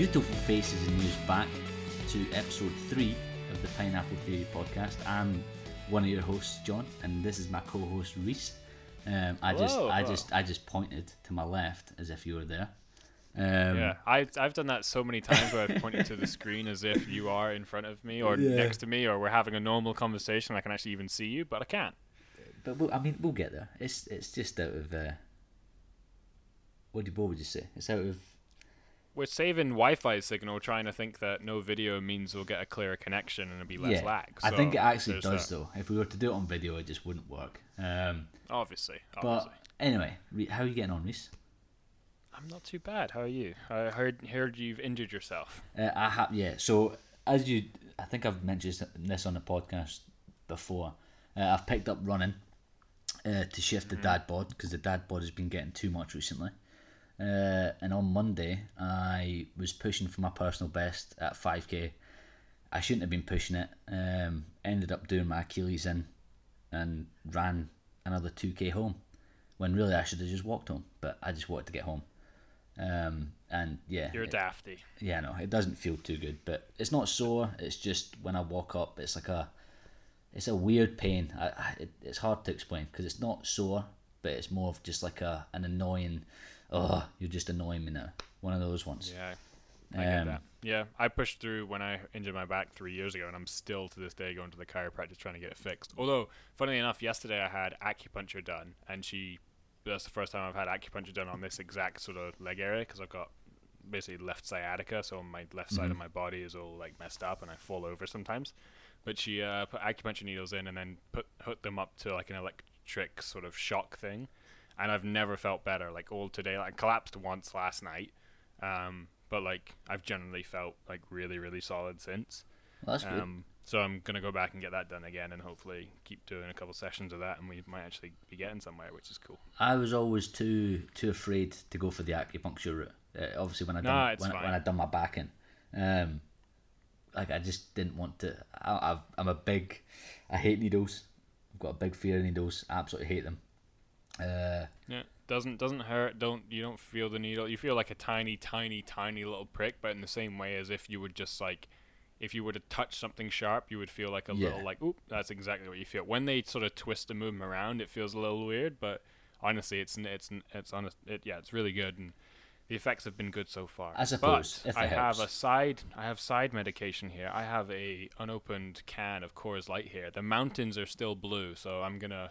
beautiful faces and ears back to episode three of the Pineapple Theory podcast. I'm one of your hosts, John, and this is my co-host Reese. Um, I just, I just, I just pointed to my left as if you were there. Um, Yeah, I, I've done that so many times where I've pointed to the screen as if you are in front of me or Yeah. next to me, or we're having a normal conversation. I can actually even see you, but I can't. but we'll, I mean, we'll get there. It's, it's just out of. Uh, what, do, what would you say? It's out of. We're saving Wi-Fi signal, trying to think that no video means we'll get a clearer connection and it'll be less yeah, lag. I think it actually does that. though. If we were to do it on video, it just wouldn't work. Um, Obviously, but anyway, how are you getting on, Reese? I'm not too bad. How are you? I heard heard you've injured yourself. Uh, I have, yeah. So as you, I think I've mentioned this on the podcast before. Uh, I've picked up running uh, to shift the dad bod because the dad bod has been getting too much recently. Uh, and on Monday, I was pushing for my personal best at 5k. I shouldn't have been pushing it. Um, ended up doing my Achilles in and ran another 2k home when really I should have just walked home, but I just wanted to get home. Um, and yeah, You're a it- dafty. yeah, no, it doesn't feel too good, but it's not sore. It's just when I walk up, it's like a, it's a weird pain. I, I it, it's hard to explain because it's not sore, but it's more of just like a an annoying. Oh, you're just annoying me now. One of those ones. Yeah, I get Um, that. Yeah, I pushed through when I injured my back three years ago, and I'm still to this day going to the chiropractor trying to get it fixed. Although, funnily enough, yesterday I had acupuncture done, and she that's the first time I've had acupuncture done on this exact sort of leg area because I've got basically left sciatica, so my left side of my body is all like messed up, and I fall over sometimes. But she uh, put acupuncture needles in and then put hooked them up to like an electric sort of shock thing, and I've never felt better. Like all today, like I collapsed once last night, um, but like I've generally felt like really really solid since. Well, that's good. Um, so I'm gonna go back and get that done again, and hopefully keep doing a couple sessions of that, and we might actually be getting somewhere, which is cool. I was always too too afraid to go for the acupuncture route. Uh, obviously, when I done Nah, when, I- when. I done my back in, um, like I just didn't want to. I, I've, I'm a big, I hate needles. I've got a big fear of needles. I absolutely hate them. Uh, Yeah, doesn't doesn't hurt. Don't you don't feel the needle. You feel like a tiny, tiny, tiny little prick, but in the same way as if you would just like, if you were to touch something sharp, you would feel like a Yeah. little like, oop. That's exactly what you feel. When they sort of twist and move them around, it feels a little weird, but honestly, it's it's it's honest. It, yeah, it's really good, and the effects have been good so far. I suppose, but I have a side. I have side medication here. I have a unopened can of Coors Light here. The mountains are still blue, so I'm gonna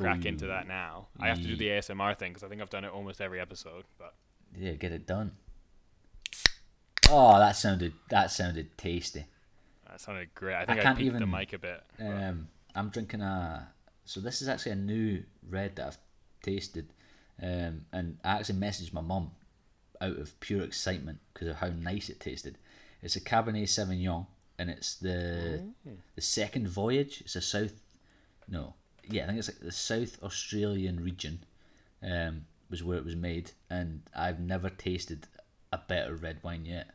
crack into that now. I have to do the ASMR thing because I think I've done it almost every episode. But yeah, get it done. Oh, that sounded that sounded tasty. that sounded great. I think I, can't peaked the even- mic a bit. Um, I'm drinking a. So this is actually a new red that I've tasted, um, and I actually messaged my mum out of pure excitement because of how nice it tasted. It's a Cabernet Sauvignon, and it's the the second voyage. It's a South, no, yeah, I think it's like the South Australian region, um, was where it was made, and I've never tasted a better red wine yet.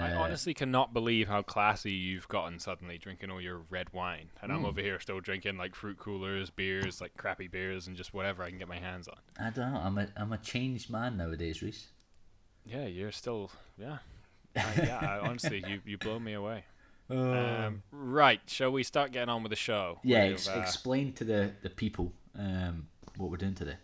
I Uh, honestly cannot believe how classy you've gotten suddenly drinking all your red wine, and Hmm. I'm over here still drinking like fruit coolers, beers, like crappy beers, and just whatever I can get my hands on. I don't know. I'm a I'm a changed man nowadays, Reese. Yeah, you're still yeah. I, yeah, I, honestly, you you blow me away. Um, right, shall we start getting on with the show? Yeah, ex- uh, explain to the, the people um, what we're doing today.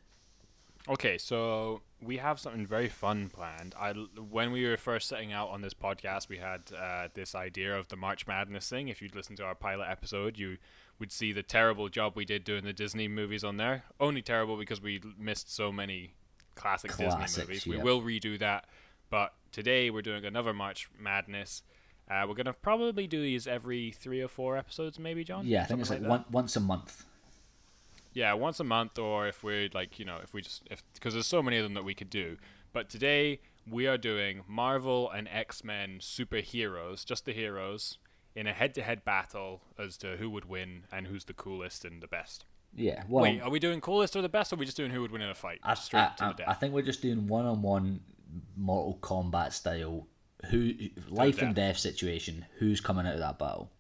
Okay, so we have something very fun planned. I when we were first setting out on this podcast, we had uh, this idea of the March Madness thing. If you'd listened to our pilot episode, you would see the terrible job we did doing the Disney movies on there. Only terrible because we missed so many classic Disney Classics, movies. We will redo that, but today we're doing another March Madness. Uh, we're gonna probably do these every three or four episodes, maybe, John. Yeah, I think it's like, Something that? one, once a month. Yeah, once a month, or if we're like, you know, if we just, if because there's so many of them that we could do. But today we are doing Marvel and X Men superheroes, just the heroes, in a head-to-head battle as to who would win and who's the coolest and the best. Yeah. Well, Wait, are we doing coolest or the best, or are we just doing who would win in a fight? I, Straight I, to I. I think we're just doing one on one Mortal Kombat style. Who life and death. situation? Who's coming out of that battle?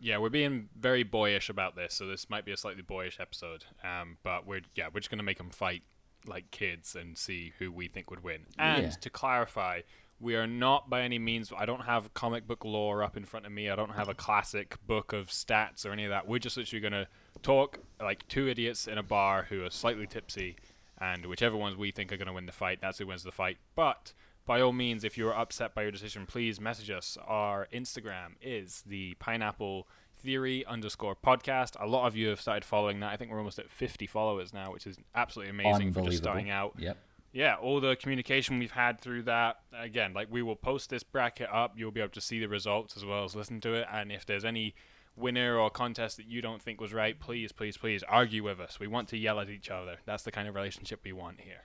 yeah, we're being very boyish about this, so this might be a slightly boyish episode. Um, but we're yeah, we're just gonna make them fight like kids and see who we think would win. And Yeah. to clarify, We are not by any means. I don't have comic book lore up in front of me. I don't have a classic book of stats or any of that. We're just literally gonna talk like two idiots in a bar who are slightly tipsy, and whichever ones we think are gonna win the fight, that's who wins the fight. But by all means, if you're upset by your decision, please message us. Our Instagram is the Pineapple Theory underscore podcast. A lot of you have started following that. I think we're almost at 50 followers now, which is absolutely amazing for just starting out. Yep. Yeah, all the communication we've had through that. Again, like we will post this bracket up. You'll be able to see the results as well as listen to it. And if there's any winner or contest that you don't think was right, please, please, please argue with us. We want to yell at each other. That's the kind of relationship we want here.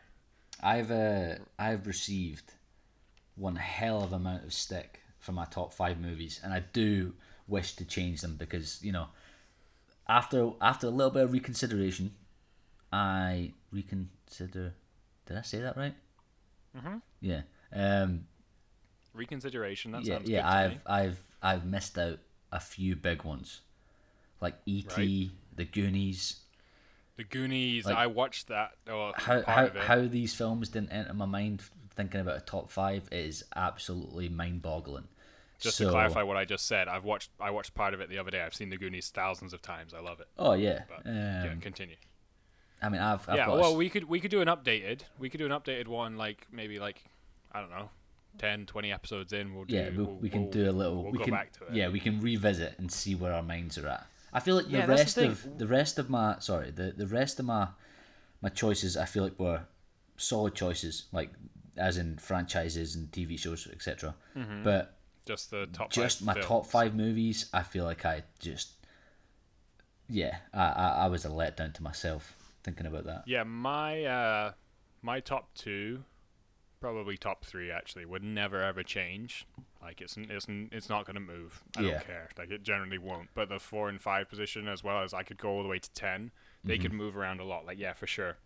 I've uh, I've received one hell of amount of stick for my top five movies, and I do wish to change them because you know, after after a little bit of reconsideration, I reconsider. Did I say that right? Mhm. Yeah. Um, Reconsideration. That yeah, sounds yeah. I've me. I've I've missed out a few big ones, like E.T., Right. The Goonies. The Goonies. like, I watched that. Oh, How how how these films didn't enter my mind thinking about a top five is absolutely mind-boggling. Just so, to clarify what I just said, I've watched. I watched part of it the other day. I've seen the Goonies thousands of times. I love it. Oh yeah. But Um, yeah, continue. I mean, I've, I've yeah, got a well, s- we could we could do an updated. We could do an updated one, like maybe like I don't know, 10, 20 episodes in. We'll do. yeah, we, we'll, we can we'll- do a little. We'll we go can, back to it. Yeah, we can revisit and see where our minds are at. I feel like the Yeah, that's the rest of the rest of my sorry the the rest of my my choices I feel like were solid choices like as in franchises and TV shows etc. Mm-hmm. But Just the top. just five my films. top five movies, I feel like I just yeah I, I I was a letdown to myself thinking about that. Yeah, my uh, my top two, probably top three actually, would never ever change. Like it's it's it's not gonna move. I Yeah. don't care. Like it generally won't. But the four and five position, as well as I could go all the way to ten, they Mm-hmm. could move around a lot. Like yeah, for sure.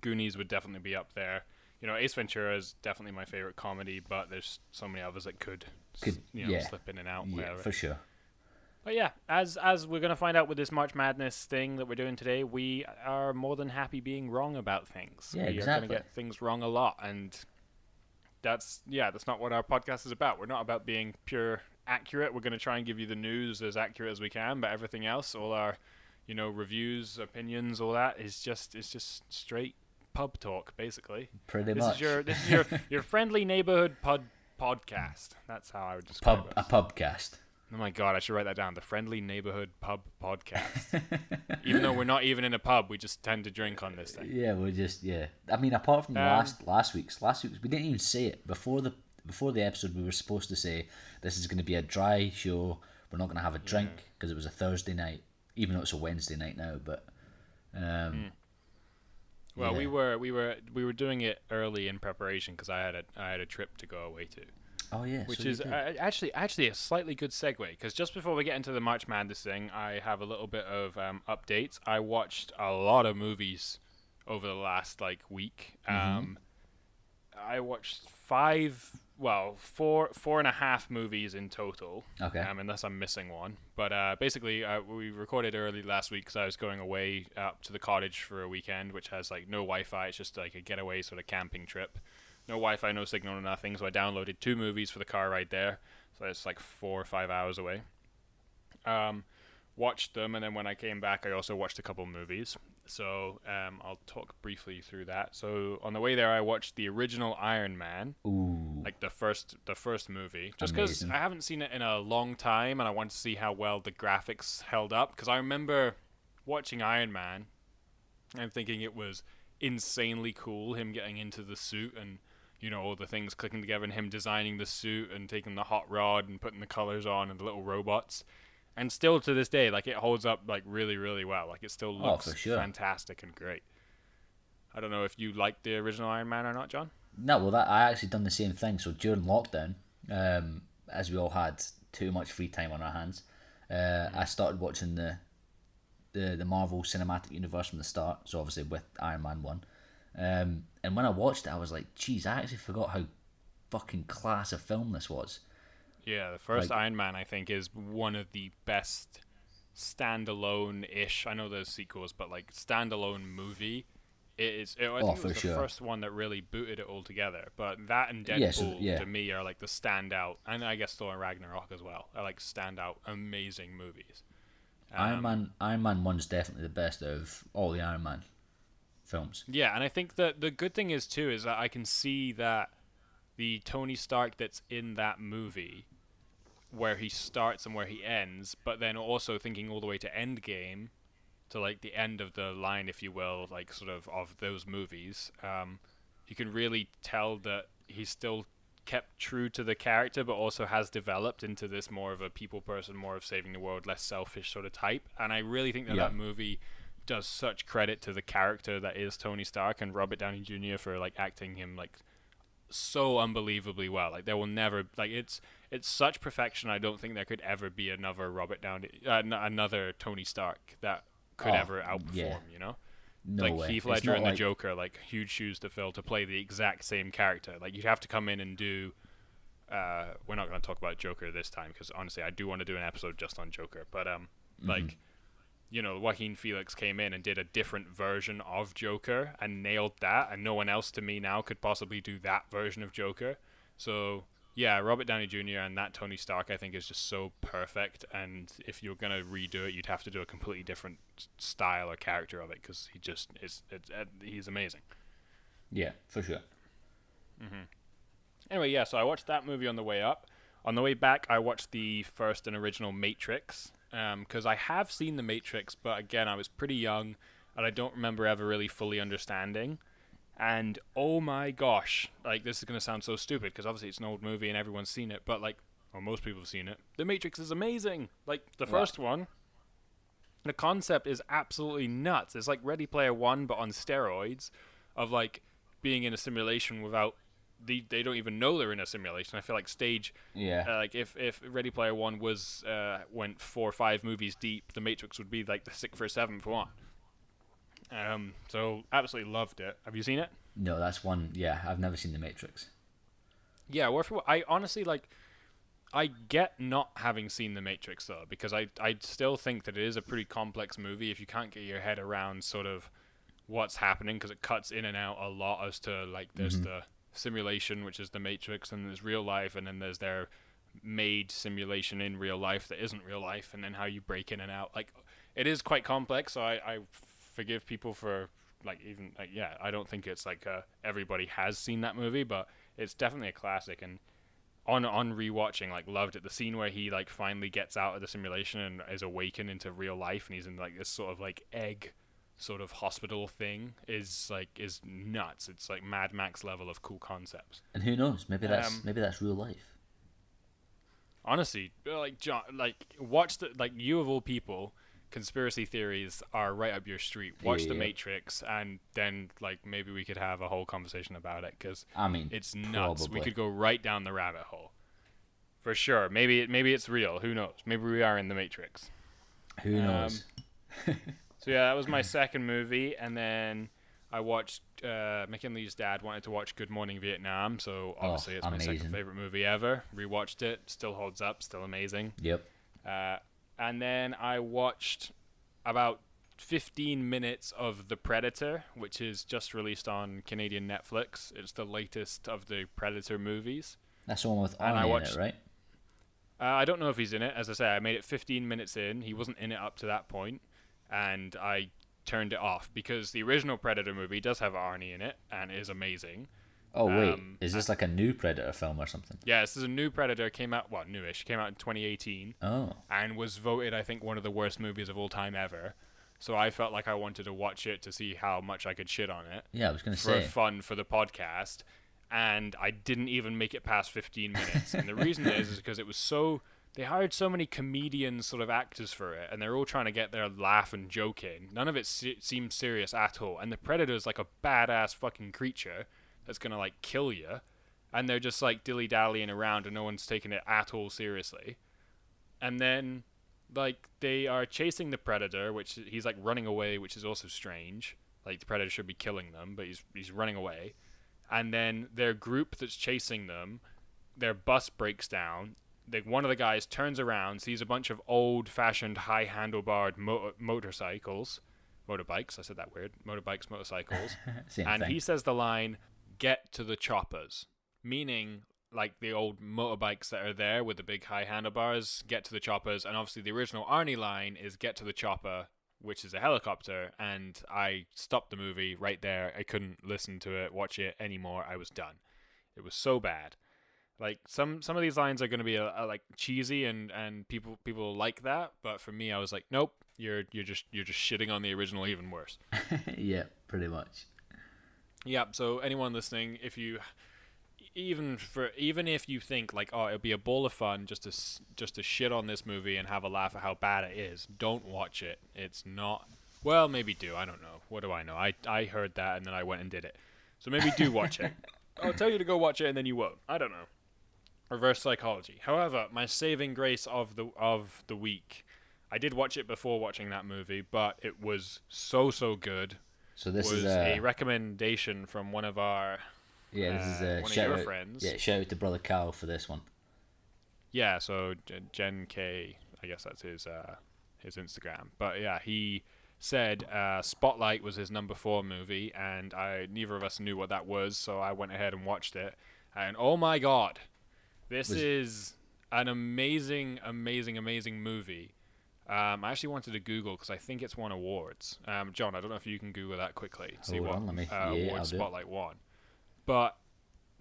Goonies would definitely be up there. You know, Ace Ventura is definitely my favorite comedy, but there's so many others that could, Could- you know, yeah. slip in and out. Yeah, whatever. for sure. But yeah, as as we're gonna find out with this March Madness thing that we're doing today, we are more than happy being wrong about things. Yeah, we are gonna get things wrong a lot, and that's yeah, that's not what our podcast is about. We're not about being pure accurate. We're gonna try and give you the news as accurate as we can, but everything else, all our you know reviews, opinions, all that is just is just straight pub talk, basically. Pretty This much. is your this is your your friendly neighborhood pod podcast. That's how I would describe pub it. a pubcast. Oh my god, I should write that down. The Friendly Neighborhood Pub Podcast. even though we're not even in a pub, we just tend to drink on this thing. Yeah, we're just yeah. I mean, apart from Um, last last week's last week's, we didn't even say it before the before the episode. We were supposed to say this is going to be a dry show. We're not going to have a drink because it was a Thursday night, even though it's a Wednesday night now. But um, Well, we were we were we were doing it early in preparation because I had a I had a trip to go away to, oh yeah, which so is uh, actually actually a slightly good segue because just before we get into the March Madness thing, I have a little bit of um, updates. I watched a lot of movies over the last like week. Mm-hmm. Um, I watched five, well, four four and a half movies in total. Okay. Um, unless I'm missing one, but uh, basically, uh, we recorded early last week because I was going away up to the cottage for a weekend, which has like no Wi-Fi. It's just like a getaway sort of camping trip. No Wi-Fi, no signal, no nothing. So I downloaded two movies for the car ride there. So it's like four or five hours away. Um, watched them, and then when I came back, I also watched a couple movies. So um, I'll talk briefly through that. So on the way there, I watched the original Iron Man, Ooh, like the first the first movie, just because I haven't seen it in a long time, and I wanted to see how well the graphics held up. Because I remember watching Iron Man and thinking it was insanely cool, him getting into the suit and you know all the things clicking together, and him designing the suit and taking the hot rod and putting the colors on and the little robots. And still to this day, like it holds up like really, really well. Like it still Oh, looks for sure. fantastic and great. I don't know if you liked the original Iron Man or not, John. No, well, that I actually done the same thing. So during lockdown, um, as we all had too much free time on our hands, uh, I started watching the the the Marvel Cinematic Universe from the start. So obviously with Iron Man one, um, and when I watched it, I was like, "Geez, I actually forgot how fucking class a film this was." Yeah, the first Like- Iron Man I think is one of the best standalone ish. I know there's sequels, but like standalone movie It is. It, I Oh, think it was the sure. first one that really booted it all together. But that and Deadpool Yeah, so- yeah. to me are like the standout, and I guess Thor and Ragnarok as well are like standout amazing movies. Iron Um, Man Iron Man one's definitely the best of all the Iron Man films. Yeah, and I think that the good thing is too is that I can see that the Tony Stark that's in that movie, where he starts and where he ends, but then also thinking all the way to Endgame, to like the end of the line, if you will, like sort of of those movies. Um, you can really tell that he's still kept true to the character, but also has developed into this more of a people person, more of saving the world, less selfish sort of type. And I really think that Yeah. that movie does such credit to the character that is Tony Stark and Robert Downey Jr. for like acting him like so unbelievably well. Like there will never like it's it's such perfection. I don't think there could ever be another Robert Downey, uh, n- another Tony Stark that could Oh, ever outperform. yeah. You know No like way. Heath Ledger and the like- Joker, like huge shoes to fill to play the exact same character. Like you'd have to come in and do. Uh, we're not going to talk about Joker this time because honestly, I do want to do an episode just on Joker. But um, Mm-hmm. like, you know, Joaquin Phoenix came in and did a different version of Joker and nailed that, and no one else to me now could possibly do that version of Joker. So yeah, Robert Downey Jr. and that Tony Stark, I think, is just so perfect. And if you're gonna redo it, you'd have to do a completely different style or character of it because he just is. It, it, uh, he's amazing. Yeah, for sure. Mm-hmm. Anyway, yeah. So I watched that movie on the way up. On the way back, I watched the first and original Matrix um, because I have seen the Matrix, but again, I was pretty young and I don't remember ever really fully understanding. And oh my gosh, like this is gonna sound so stupid because obviously it's an old movie and everyone's seen it, but like, or most people have seen it. The Matrix is amazing. Like the Wow. first one, the concept is absolutely nuts. It's like Ready Player One, but on steroids, of like being in a simulation without they they don't even know they're in a simulation. I feel like stage Yeah. uh, like if if Ready Player One was uh, went four or five movies deep, The Matrix would be like the sixth or seventh one. Um, so absolutely loved it. Have you seen it? no, that's one. Yeah, I've never seen The Matrix. Yeah, for, I honestly like. I get not having seen The Matrix though, because I I still think that it is a pretty complex movie if you can't get your head around sort of what's happening because it cuts in and out a lot as to like there's the simulation which is the Matrix and there's real life and then there's their made simulation in real life that isn't real life and then how you break in and out like it is quite complex so I, I forgive people for like even like yeah I don't think it's like uh, everybody has seen that movie but it's definitely a classic and on on rewatching like loved it the scene where he like finally gets out of the simulation and is awakened into real life and he's in like this sort of like egg sort of hospital thing is like is nuts it's like mad max level of cool concepts And who knows? Maybe that's Um, maybe that's real life. honestly like john like watch the like you of all people conspiracy theories are right up your street watch the matrix and then like maybe we could have a whole conversation about it because I mean, it's nuts probably. we could go right down the rabbit hole for sure maybe it maybe it's real who knows maybe we are in the matrix Who um, knows? So yeah, that was my second movie, and then I watched. Uh, McKinley's dad wanted to watch Good Morning Vietnam, so obviously it's my second favorite movie ever. Rewatched it, still holds up, still amazing. Yep. Uh, and then I watched about 15 minutes of The Predator, which is just released on Canadian Netflix. It's the latest of the Predator movies. That's the one with And I Arnie in watched- it, right? Uh, I don't know if he's in it. As I say, I made it 15 minutes in. He wasn't in it up to that point, and I turned it off because the original Predator movie does have Arnie in it and is amazing. Oh wait, um, is this like a new Predator film or something? Yeah, this is a new Predator. Came out, well, newish. Came out in 2018 Oh, and was voted, I think, one of the worst movies of all time ever. So I felt like I wanted to watch it to see how much I could shit on it yeah. I was gonna for say. For fun for the podcast, and I didn't even make it past 15 minutes. and the reason is is because it was so they hired so many comedian sort of actors for it, and they're all trying to get their laugh and joke in. None of it se- seems serious at all. And the Predator is like a badass fucking creature that's gonna like kill you, and they're just like dilly dallying around, and no one's taking it at all seriously. And then like they are chasing the predator, which he's like running away, which is also strange. Like the predator should be killing them, but he's he's running away. And then their group that's chasing them, their bus breaks down. They, one of the guys turns around, sees a bunch of old-fashioned, high-handlebarred mo- motorcycles motorbikes. I said that weird. Motorbikes, motorcycles. And thing. he says the line, "Get to the choppers," meaning like the old motorbikes that are there with the big high handlebars. Get to the choppers, and obviously the original Arnie line is "Get to the chopper." Which is a helicopter, and I stopped the movie right there. I couldn't listen to it, watch it anymore. I was done. It was so bad. Like some some of these lines are going to be a, a, like cheesy and and people people like that, but for me, I was like, nope, you're you're just you're just shitting on the original even worse. yeah, pretty much. Yeah. So anyone listening, if you even for even if you think like oh it'll be a bowl of fun just to just to shit on this movie and have a laugh at how bad it is, don't watch it. It's not. Well, maybe do. I don't know. What do I know? I I heard that and then I went and did it. So maybe do watch it. I'll tell you to go watch it and then you won't. I don't know. Reverse psychology. However, my saving grace of the of the week. I did watch it before watching that movie, but it was so so good. So this was is a a recommendation from one of our yeah, this is uh, a one of shout your out. friends. Yeah, shout out to brother Carl for this one. Yeah, so Jen K, I guess that's his uh, his Instagram. But yeah, he said uh, Spotlight was his number four movie, and I neither of us knew what that was, so I went ahead and watched it. And oh my god, this Was- is an amazing, amazing, amazing movie. Um, I actually wanted to Google because I think it's won awards. Um, John, I don't know if you can Google that quickly. See Hold what on, let me- uh, yeah, award I'll do it. Spotlight won. But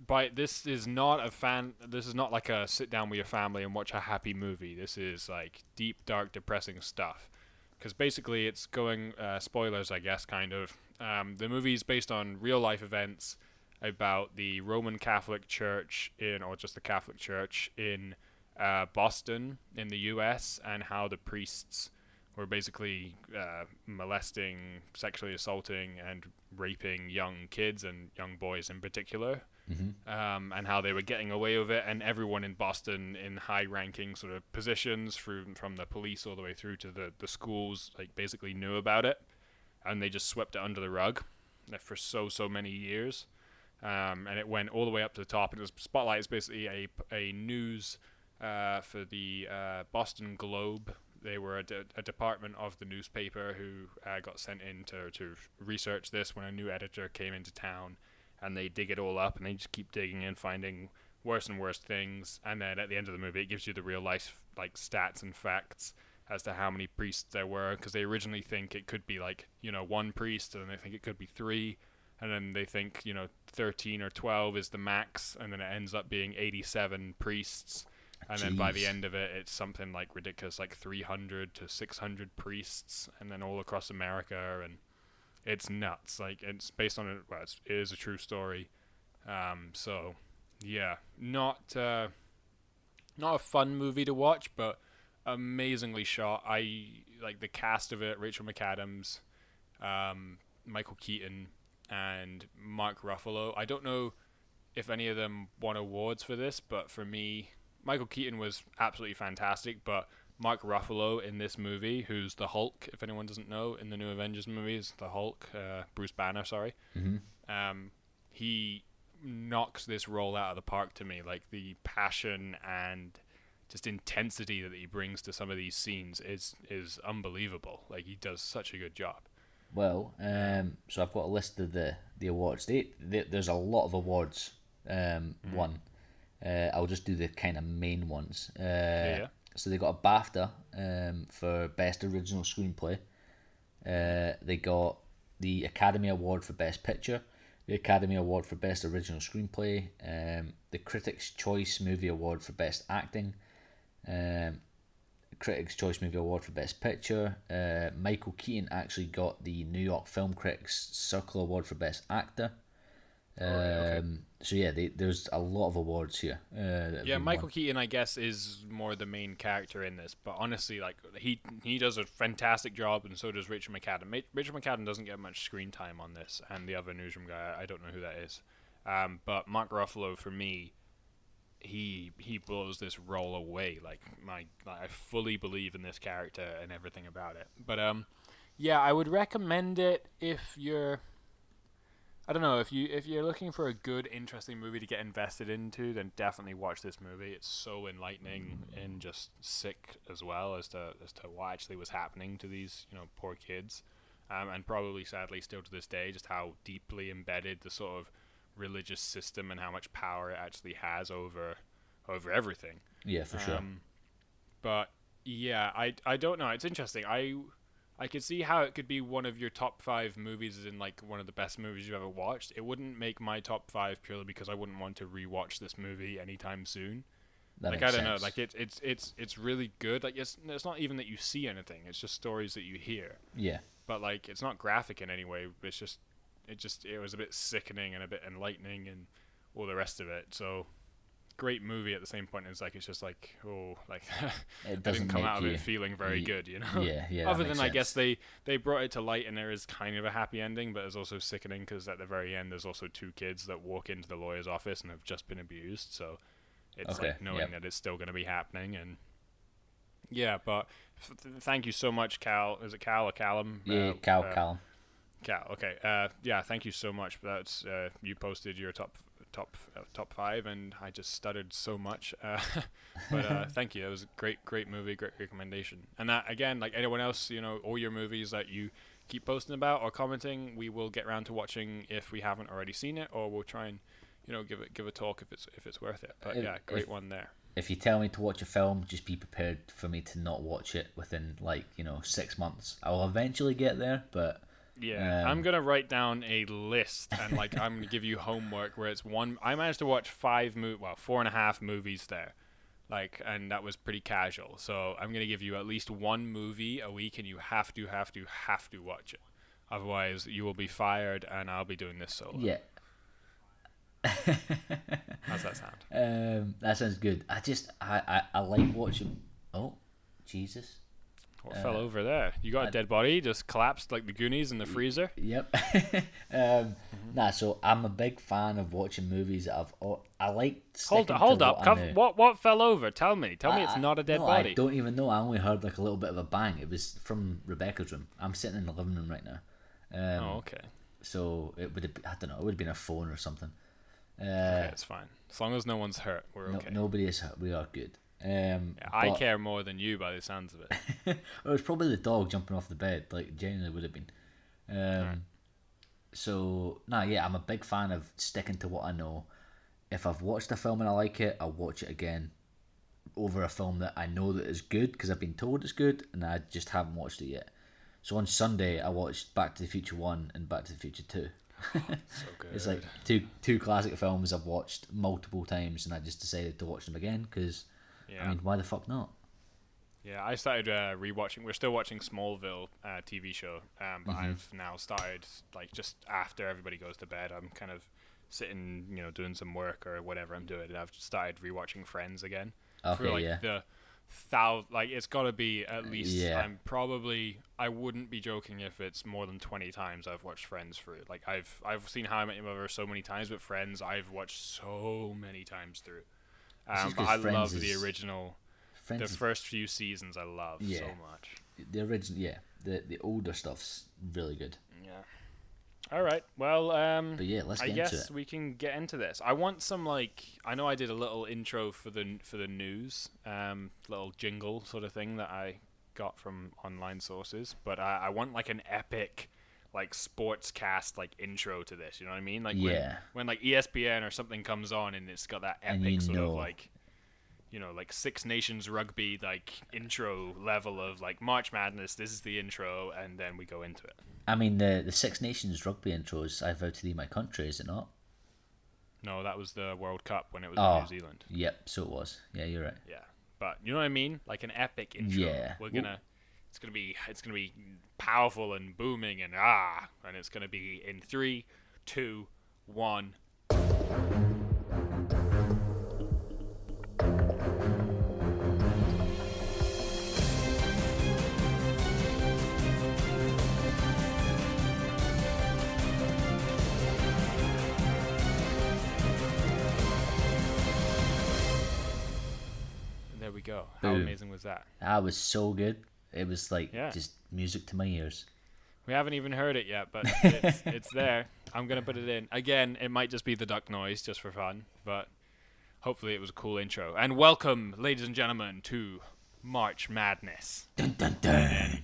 by this is not a fan this is not like a sit down with your family and watch a happy movie this is like deep dark depressing stuff because basically it's going uh, spoilers i guess kind of um, the movie is based on real life events about the roman catholic church in or just the catholic church in uh, boston in the us and how the priests were basically uh, molesting sexually assaulting and raping young kids and young boys in particular Mm-hmm. um, and how they were getting away with it, and everyone in Boston in high-ranking sort of positions, through from the police all the way through to the the schools, like basically knew about it, and they just swept it under the rug uh, for so so many years, um, and it went all the way up to the top. And it was Spotlight is basically a a news uh, for the uh, Boston Globe. They were a, de- a department of the newspaper who uh, got sent in to, to research this when a new editor came into town and they dig it all up and they just keep digging and finding worse and worse things and then at the end of the movie it gives you the real life like stats and facts as to how many priests there were because they originally think it could be like you know one priest and then they think it could be three and then they think you know 13 or 12 is the max and then it ends up being 87 priests and then by the end of it it's something like ridiculous like 300 to 600 priests and then all across america and it's nuts. Like it's based on a well, it's, it is a true story. Um, so yeah, not uh, not a fun movie to watch, but amazingly shot. I like the cast of it: Rachel McAdams, um, Michael Keaton, and Mark Ruffalo. I don't know if any of them won awards for this, but for me, Michael Keaton was absolutely fantastic. But Mark Ruffalo in this movie, who's the Hulk, if anyone doesn't know, in the new Avengers movies, the Hulk, uh, Bruce Banner, sorry, Mm-hmm. um, he knocks this role out of the park to me. Like the passion and just intensity that he brings to some of these scenes is is unbelievable. Like he does such a good job. Well, um, so I've got a list of the the awards. They, they, there's a lot of awards um, won. Uh, I'll just do the kind of main ones. Uh, yeah. So they got a BAFTA um, for best original screenplay. Uh, they got the Academy Award for best picture, the Academy Award for best original screenplay, um, the Critics' Choice Movie Award for best acting, um, Critics' Choice Movie Award for Best Picture. Uh, Michael Keaton actually got the New York Film Critics Circle Award for Best Actor. Um, okay. So yeah, they, there's a lot of awards here. Uh, Yeah, Michael won. Keaton, I guess, is more the main character in this. But honestly, like he he does a fantastic job, and so does Richard McAdam. Richard McAdam doesn't get much screen time on this, and the other newsroom guy, I don't know who that is. Um, but Mark Ruffalo, for me, he he blows this role away. Like my, like, I fully believe in this character and everything about it. But um, yeah, I would recommend it if you're. I don't know if you if you're looking for a good, interesting movie to get invested into, then definitely watch this movie. It's so enlightening and just sick as well as to as to what actually was happening to these you know poor kids. um, and probably sadly still to this day, just how deeply embedded the sort of religious system and how much power it actually has over over everything. Yeah, for sure. Um, but yeah, I I don't know. It's interesting. I I could see how it could be one of your top five movies, as in like one of the best movies you've ever watched. It wouldn't make my top five purely because I wouldn't want to rewatch this movie anytime soon. That like I don't know, like it's it's it's it's really good. Like it's it's not even that you see anything; it's just stories that you hear. yeah, But like it's not graphic in any way. It's just it just it was a bit sickening and a bit enlightening and all the rest of it. So great movie at the same point. It's like it's just like oh like it didn't come out of you, it feeling very ye- good, you know. Yeah, yeah. Other than I guess they they brought it to light and there is kind of a happy ending, but it's also sickening because at the very end there's also two kids that walk into the lawyer's office and have just been abused. So it's Okay, like knowing yep. that it's still going to be happening and yeah. But th- thank you so much, Cal. Is it Cal or Callum? yeah, Uh, Cal, uh, Callum. Cal. Okay. Uh, yeah. Thank you so much. That's uh, you posted your top top uh, top five, and I just stuttered so much. Uh, but uh, thank you. It was a great great movie, great recommendation. And that again, like anyone else, you know, all your movies that you keep posting about or commenting, we will get around to watching if we haven't already seen it, or we'll try and you know give it give a talk if it's if it's worth it. But If- yeah, great if- one there. If you tell me to watch a film, just be prepared for me to not watch it within like you know six months. I'll eventually get there, but Yeah, Um, I'm gonna write down a list and like I'm gonna give you homework where it's one. I managed to watch five mo well four and a half movies there, like, and that was pretty casual. So I'm gonna give you at least one movie a week, and you have to, have to, have to watch it. Otherwise, you will be fired, and I'll be doing this solo. yeah, How's that sound? um, that sounds good. I just I, I, I like watching. Oh, Jesus. What Uh, fell over there? You got a I- dead body just collapsed like the Goonies in the freezer. Yep. um, Nah, so I'm a big fan of watching movies that I've. Oh, I like. Hold sticking hold up. what I what what fell over? Tell me. Tell me it's not a dead no, body. I don't even know. I only heard like a little bit of a bang. It was from Rebecca's room. I'm sitting in the living room right now. Um, Oh, okay. So it would have. I don't know. It would have been a phone or something. Uh, Okay, it's fine. As long as no one's hurt, we're no, okay. Nobody is hurt. We are good. Um, I care more than you by the sounds of it. It was probably the dog jumping off the bed. Like genuinely would have been. Um. So nah, yeah, I'm a big fan of sticking to what I know. If I've watched a film and I like it, I'll watch it again over a film that I know that is good because I've been told it's good and I just haven't watched it yet. So on Sunday I watched Back to the Future One and Back to the Future Two. So good. It's like two two classic films I've watched multiple times and I just decided to watch them again because yeah, I mean why the fuck not? yeah. I started uh, rewatching. We're still watching Smallville uh, TV show, um, but Mhm. I've now started like just after everybody goes to bed. I'm kind of sitting, you know, doing some work or whatever I'm doing, and I've just started rewatching Friends again. Okay, like yeah. the thou like it's got to be at least Yeah. I'm probably I wouldn't be joking if it's more than 20 times I've watched Friends through. Like I've I've seen How I Met Your Mother so many times but Friends I've watched so many times through. Is Um, but I Friends love the original Friends the is- first few seasons I love so much. the original yeah the the older stuff's really good Yeah. All right. Well, um but yeah let's I get guess we can get into this. I want some like I know I did a little intro for the for the news, um, little jingle sort of thing that I got from online sources, but I, I want like an epic, like sports cast like intro to this. You know what I mean? Like Yeah. when, when like ESPN or something comes on and it's got that epic sort know. of like. You know, like Six Nations rugby, like intro level of like March Madness. This is the intro, and then we go into it. i mean the the six nations rugby intros i voted in my country is it not No, that was the World Cup when it was Oh. in ah, New Zealand. yep so it was yeah you're right Yeah, but you know what I mean? Like an epic intro. Yeah. we're gonna. It's gonna be. It's gonna be powerful and booming and ah, and it's gonna be in three, two, one. There we go. How Boom. amazing was that? that was so good it was like Yeah. just music to my ears We haven't even heard it yet, but it's, it's there. I'm gonna put it in again. It might just be the duck noise, just for fun, but hopefully it was a cool intro. And welcome, ladies and gentlemen, to March Madness. dun, dun, dun.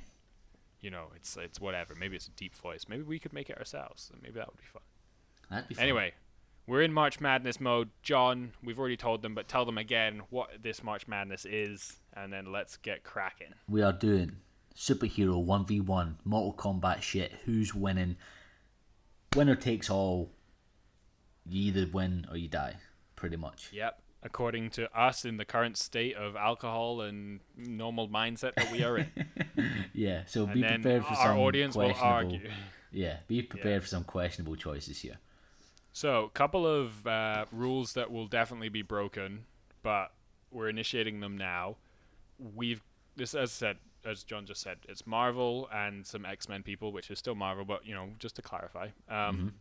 you know, it's it's whatever. Maybe it's a deep voice. Maybe we could make it ourselves. Maybe that would be fun. That'd be fun. Anyway, we're in March Madness mode. John, we've already told them, but tell them again what this March Madness is, and then let's get cracking. we are doing superhero 1v1 Mortal Kombat shit. Who's winning? Winner takes all. You either win or you die, pretty much. Yep. According to us, in the current state of alcohol and normal mindset that we are in, Yeah, so and be prepared for our some audience will argue. Yeah, be prepared for some questionable choices here. So, a couple of uh, rules that will definitely be broken, but we're initiating them now. We've this, as said, as John just said, it's Marvel and some X Men people, which is still Marvel, but you know, just to clarify, um,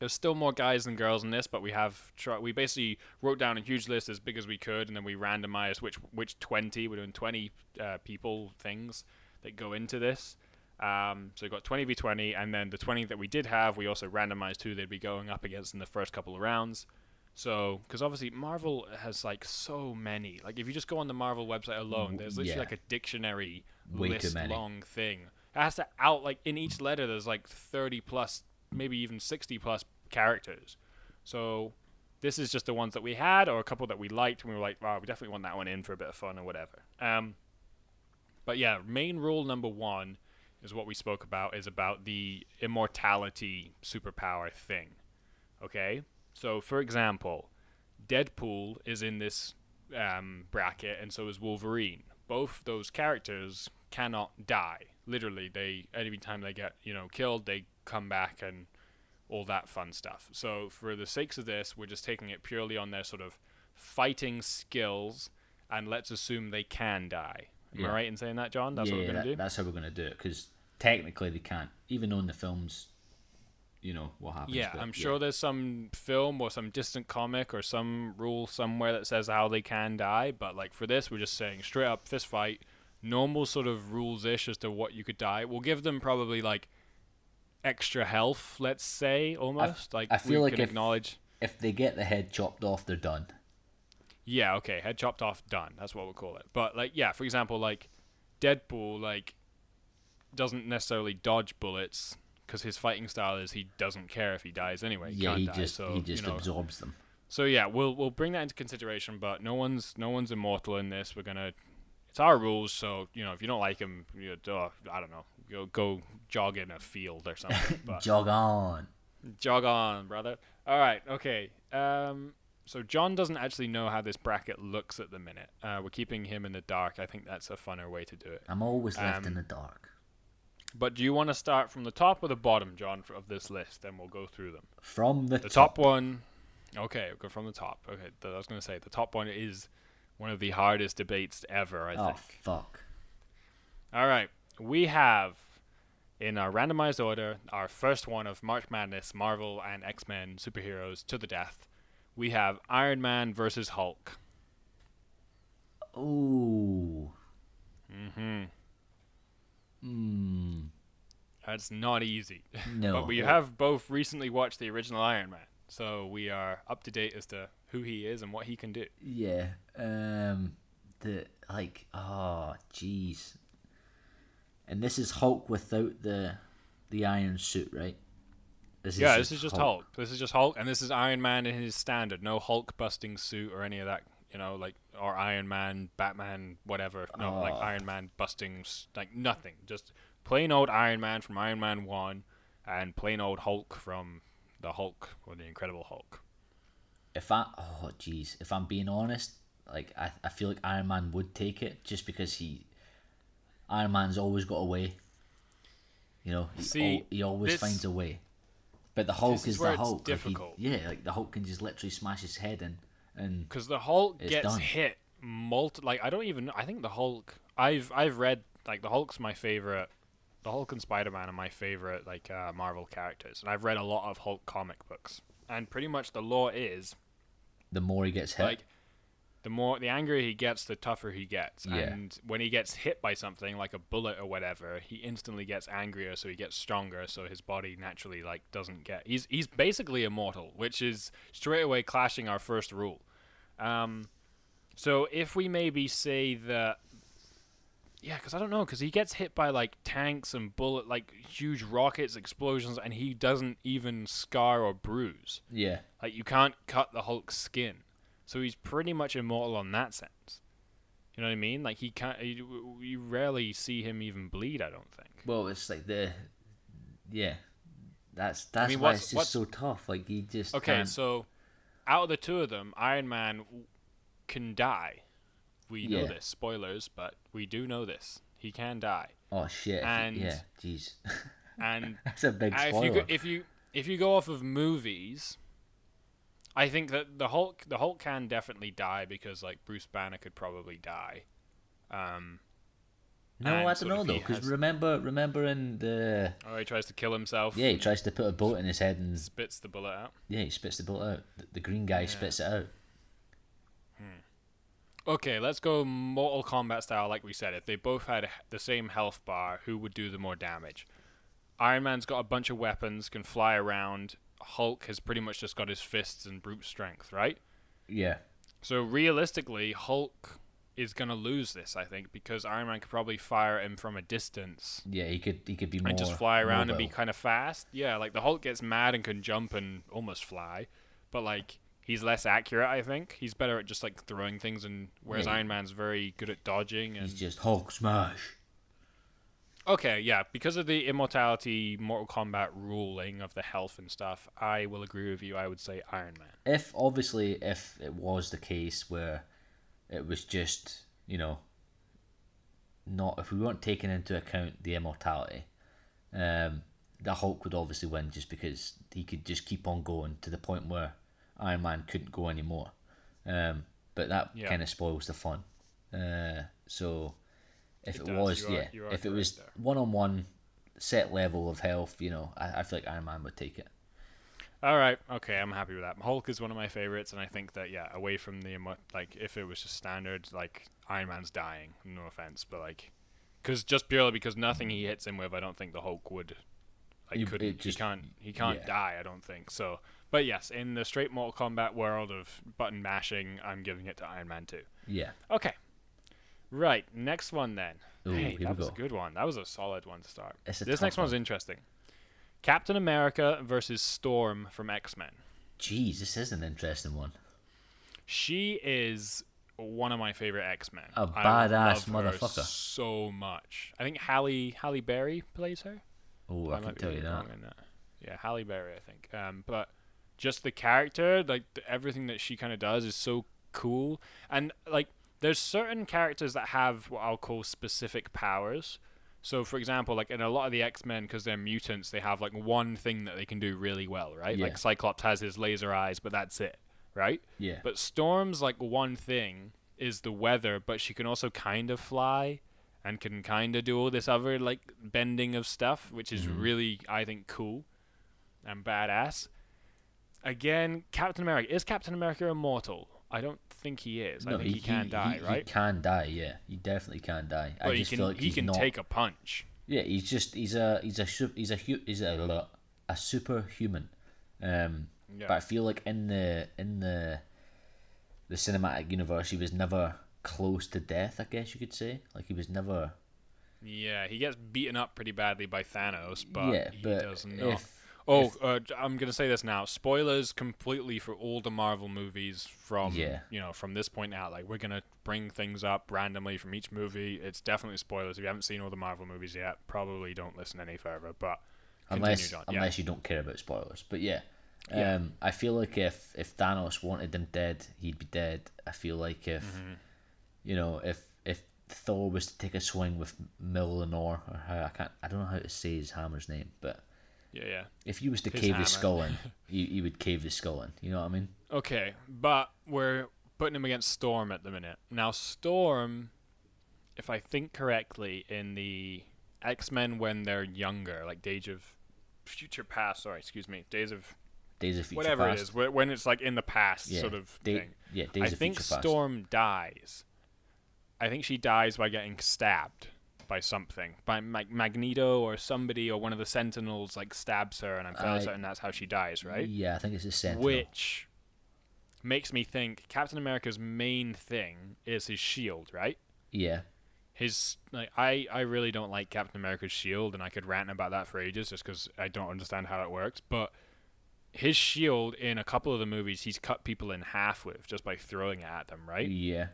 there's still more guys than girls in this. But we have try- we basically wrote down a huge list as big as we could, and then we randomized which which twenty. We're doing twenty uh, people things that go into this. Um, so we got 20 v 20, and then the 20 that we did have, we also randomized who they'd be going up against in the first couple of rounds. So, because obviously Marvel has like so many. Like, if you just go on the Marvel website alone, there's literally yeah. like a dictionary Way list long thing. It has to out like in each letter. There's like 30 plus, maybe even 60 plus characters. So, this is just the ones that we had, or a couple that we liked, and we were like, wow, we definitely want that one in for a bit of fun or whatever. Um, but yeah, main rule number one is what we spoke about is about the immortality superpower thing. Okay? So, for example, Deadpool is in this um, bracket, and so is Wolverine. Both those characters cannot die. Literally, they every time they get you know killed, they come back and all that fun stuff. So, for the sakes of this, we're just taking it purely on their sort of fighting skills, and let's assume they can die. Am Yeah. I right in saying that, John? That's yeah, what we're gonna that- do. that's how we're gonna do it. Because technically they can't, even though in the films, you know what happens. Yeah, but I'm sure there's some film or some distant comic or some rule somewhere that says how they can die, but like for this, we're just saying straight up fist fight, normal sort of rules ish as to what you could die. We'll give them probably like extra health, let's say, almost. like I feel we like can if- acknowledge. If they get the head chopped off, they're done. Yeah, okay, head chopped off, done. That's what we'll call it. But like, yeah, for example, like Deadpool, like doesn't necessarily dodge bullets because his fighting style is he doesn't care if he dies anyway. He yeah, he die, just so, he just you know, absorbs them. So yeah, we'll we'll bring that into consideration, but no one's no one's immortal in this. We're gonna, it's our rules, so you know if you don't like them, you oh, I don't know, go go jog in a field or something. Jog on. jog on, brother. All right, okay. Um, so John doesn't actually know how this bracket looks at the minute. Uh, we're keeping him in the dark. I think that's a funner way to do it. I'm always left in Um, the dark. But do you want to start from the top or the bottom, John, of this list, and we'll go through them. From the, The top one. Okay, we'll go from the top. Okay, th- I was going to say the top one is one of the hardest debates ever. I Oh think. fuck. All right, we have in our randomized order our first one of March Madness, Marvel and X Men superheroes to the death. We have Iron Man versus Hulk. Ooh. Mm-hmm. Hmm. That's not easy. No. but we have both recently watched the original Iron Man, so we are up to date as to who he is and what he can do. Yeah. Um. The like. Oh, jeez. And this is Hulk without the the iron suit, right? This yeah, this is just Hulk. This is just Hulk, and this is Iron Man in his standard. No Hulk busting suit or any of that. You know, like or Iron Man, Batman, whatever. No, like Oh. Iron Man busting, like nothing. Just plain old Iron Man from Iron Man One, and plain old Hulk from the Hulk or the Incredible Hulk. If I oh jeez, if I'm being honest, like I, I feel like Iron Man would take it just because he Iron Man's always got a way. You know, he, See, al- he always this- finds a way. But the Hulk is is, the Hulk. like, he- yeah, like the Hulk can just literally smash his head in, and Because the Hulk gets done. hit multi. Like I don't even. I think the Hulk. I've I've read like the Hulk's my favorite. The Hulk and Spider Man are my favorite like uh, Marvel characters, and I've read a lot of Hulk comic books. And pretty much the law is the more he gets hit, like the more the angrier he gets, the tougher he gets. Yeah. And when he gets hit by something like a bullet or whatever, he instantly gets angrier, so he gets stronger, so his body naturally like doesn't get. He's he's basically immortal, which is straight away clashing our first rule. Um, so if we maybe say that yeah, because I don't know, because he gets hit by like tanks and bullet, like huge rockets, explosions, and he doesn't even scar or bruise. Yeah. Like you can't cut the Hulk's skin, so he's pretty much immortal on that sense. You know what I mean? Like he can't. You, you rarely see him even bleed. I don't think. Well, it's like the, yeah, that's that's mean, why it's just so tough. Like he just Okay, can't- so out of the two of them, Iron Man can die. We know Yeah. this. Spoilers, but we do know this. He can die. oh shit, and- yeah, jeez, And that's a big Uh, if spoiler. you if you if you go off of movies, I think that the Hulk the Hulk can definitely die because like Bruce Banner could probably die. Um, no, I don't know though, because has- remember, remember in the oh, he tries to kill himself. yeah, he tries to put a bullet in his head and spits the bullet out. yeah, he spits the bullet out. The, the green guy spits it out. Okay, let's go Mortal Kombat style, like we said. If they both had the same health bar, who would do the more damage? Iron Man's got a bunch of weapons, can fly around. Hulk has pretty much just got his fists and brute strength, right? Yeah, So realistically, Hulk is gonna lose this, I think, because Iron Man could probably fire him from a distance yeah, he could he could be more and just fly around and be kind of fast. Yeah, like the Hulk gets mad and can jump and almost fly, but like he's less accurate. I think he's better at just like throwing things, and whereas Yeah. Iron Man's very good at dodging. And He's just Hulk smash. Okay, yeah, because of the immortality Mortal Kombat ruling of the health and stuff, I will agree with you. I would say Iron Man. if obviously if it was the case where it was just you know not if we weren't taking into account the immortality um the hulk would obviously win just because he could just keep on going to the point where iron man couldn't go anymore um but that Yeah. kind of spoils the fun uh so if It it, does. was yeah are if it was one-on-one set level of health you know I, I feel like iron man would take it All right, okay, I'm happy with that. Hulk is one of my favorites, and I think that yeah, away from the like, if it was just standard, like Iron Man's dying. No offense, but like, because just purely because nothing he hits him with, I don't think the Hulk would. Like, You- couldn't just- he can't he can't yeah. die? I don't think so. But yes, in the straight Mortal Kombat world of button mashing, I'm giving it to Iron Man 2. yeah Okay. Right, next one then. Ooh, hey, that was a good one. That was a solid one to start. This next one's one. interesting. Captain America versus Storm from X Men. Jeez, this is an interesting one. She is one of my favorite X Men. A badass motherfucker. So much. I think Halle Halle Berry plays her. Oh, I, can might be tell you that. that. Yeah, Halle Berry, I think. Um, but just the character, like the, everything that she kind of does, is so cool. And like, there's certain characters that have what I'll call specific powers. So, for example, like in a lot of the X Men, because they're mutants, they have like one thing that they can do really well, right? Yeah. Like Cyclops has his laser eyes, but that's it, right? Yeah. But Storm's like one thing is the weather, but she can also kind of fly and can kind of do all this other like bending of stuff, which is Mm-hmm. really I think cool and badass. Again, Captain America is Captain America immortal? I don't think he is. I think he, can die, he- right? He can die. Yeah, he definitely can die. I but he just can feel like he can not. take a punch. Yeah, he's just he's a he's a he's a he's a a superhuman. Um, Yeah. but I feel like in the in the the cinematic universe, he was never close to death. I guess you could say like he was never. Yeah, he gets beaten up pretty badly by Thanos, but yeah, he does not. if Oh, if- uh, I'm gonna say this now. Spoilers completely for all the Marvel movies from Yeah. you know from this point out. Like we're gonna bring things up randomly from each movie. It's definitely spoilers. If you haven't seen all the Marvel movies yet, probably don't listen any further. But unless continue, John. Yeah. unless you don't care about spoilers. But yeah, Yeah. um, I feel like if if Thanos wanted him dead, he'd be dead. I feel like if Mm-hmm. you know if if Thor was to take a swing with Mjolnir or how I can't I don't know how to say his hammer's name, but yeah, yeah. if he was to His cave hammer. his skull in, he, he would cave his skull in. You know what I mean? Okay, but we're putting him against Storm at the minute. Now Storm, if I think correctly, in the X Men when they're younger, like Days of Future Past. Sorry, excuse me, Days of Days of Future whatever Past. it is, when it's like in the past Yeah, sort of Da- thing. yeah, Days I of think Future Past. Storm dies. I think she dies by getting stabbed by something, by like Magneto or somebody or one of the Sentinels like stabs her, and I'm fairly I- certain that's how she dies, right? Yeah, I think it's a Sentinel. Which makes me think Captain America's main thing is his shield, right? Yeah, his like I I really don't like Captain America's shield, and I could rant about that for ages just because I don't understand how it works. But his shield in a couple of the movies, he's cut people in half with just by throwing it at them, right? Yeah.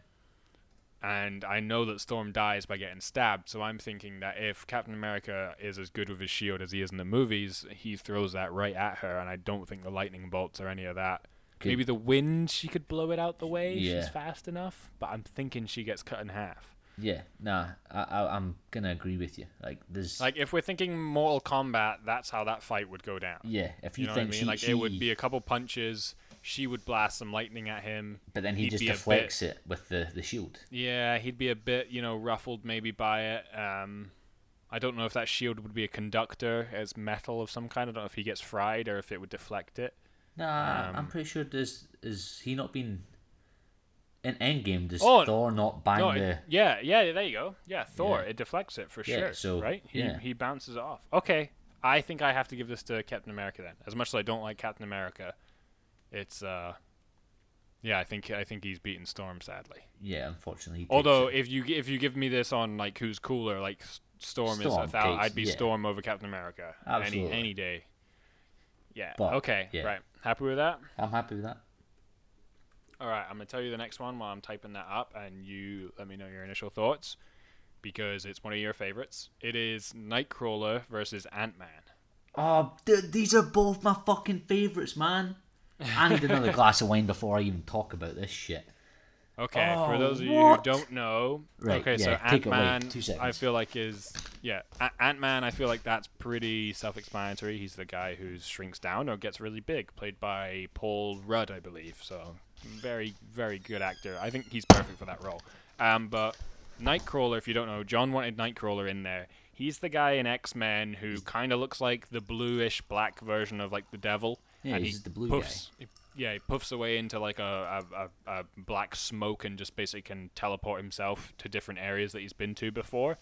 And I know that Storm dies by getting stabbed, so I'm thinking that if Captain America is as good with his shield as he is in the movies, he throws that right at her, and I don't think the lightning bolts or any of that. Could- Maybe the wind, she could blow it out the way. Yeah. She's fast enough, but I'm thinking she gets cut in half. Yeah. Nah, I, I I'm gonna agree with you. Like there's Like if we're thinking Mortal Kombat, that's how that fight would go down. yeah. If you, You know what I think mean? she, like she it would be a couple punches. She would blast some lightning at him. but then he he'd just deflects it with the the shield. Yeah, he'd be a bit, you know, ruffled maybe by it. Um, I don't know if that shield would be a conductor as metal of some kind. I don't know if he gets fried or if it would deflect it. Nah, I'm Um, pretty sure. Does is he not been in Endgame? Does Oh, Thor not bang no, the? yeah, yeah, there you go. Yeah, Thor, Yeah. it deflects it for Yeah, sure. so, right? He yeah. he bounces it off. Okay, I think I have to give this to Captain America then. As much as I don't like Captain America, it's uh, yeah, I think I think he's beaten Storm sadly. Yeah, unfortunately. Although if you if you give me this on like who's cooler, like S- Storm, is Storm a thousand, I'd be yeah. Storm over Captain America any Absolutely. any day. Yeah. But, okay. yeah. Right. Happy with that. I'm happy with that. All right. I'm gonna tell you the next one while I'm typing that up, and you let me know your initial thoughts because it's one of your favorites. It is Nightcrawler versus Ant Man. Oh, dude, these are both my fucking favorites, man. I need another glass of wine before I even talk about this shit. Okay, for Oh, those of you what? who don't know, Right, okay, so yeah, take Ant it away. Man, I feel like is yeah, A- Ant Man. I feel like that's pretty self-explanatory. He's the guy who shrinks down or gets really big, played by Paul Rudd, I believe. So very, very good actor. I think he's perfect for that role. Um, but Nightcrawler, if you don't know, John wanted Nightcrawler in there. He's the guy in X Men who kind of looks like the bluish black version of like the devil. Yeah, and he's he the blue guy. puffs, Yeah, he puffs away into like a, a, a, a black smoke and just basically can teleport himself to different areas that he's been to before.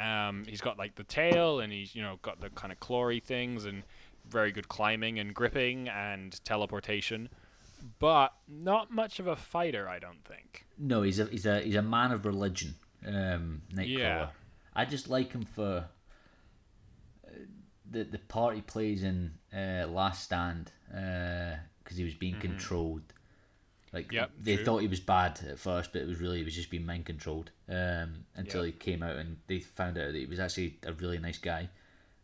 Um, he's got like the tail and he's you know got the kind of clawy things and very good climbing and gripping and teleportation, but not much of a fighter, I don't think. No, he's a he's a he's a man of religion. Um, Nightcrawler. Yeah. I just like him for the the part he plays in uh, Last Stand because he was being controlled. Like Mm-hmm. Yep, they true. thought he was bad at first, but it was really he was just being mind controlled um, until Yep. he came out and they found out that he was actually a really nice guy.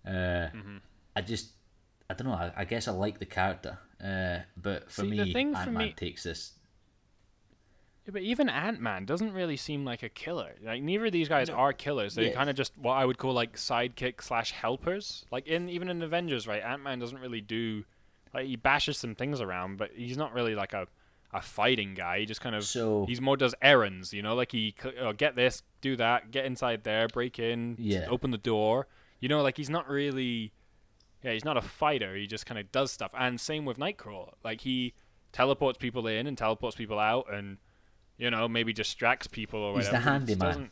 Uh, Mm-hmm. I just I don't know. I, I guess I like the character, uh, but for See, me, Ant Man takes this. Yeah, but even Ant Man doesn't really seem like a killer. Like neither of these guys are killers. They're Yeah. kind of just what I would call like sidekick slash helpers. Like in even in Avengers, right? Ant Man doesn't really do like he bashes some things around, but he's not really like a a fighting guy. He just kind of So he's more does errands. You know, like he oh, get this, do that, get inside there, break in, Yeah. open the door. You know, like he's not really. Yeah, he's not a fighter. He just kind of does stuff. And same with Nightcrawler. Like he teleports people in and teleports people out, and you know maybe distracts people or He's whatever. the but handyman.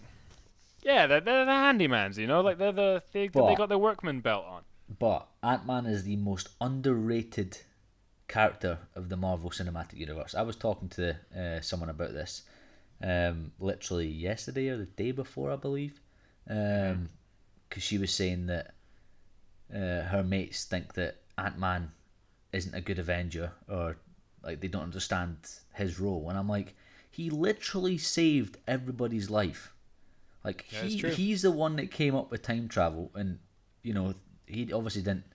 Yeah, they're, they're the handymans. You know, like they're the they, they got their workman belt on. But Ant Man is the most underrated character of the Marvel Cinematic Universe. I was talking to uh, someone about this um, literally yesterday or the day before, I believe, because she was saying that uh, her mates think that Ant Man isn't a good Avenger or like they don't understand his role, and I'm like, he literally saved everybody's life. Like Yeah, he he's the one that came up with time travel, and you know he obviously didn't.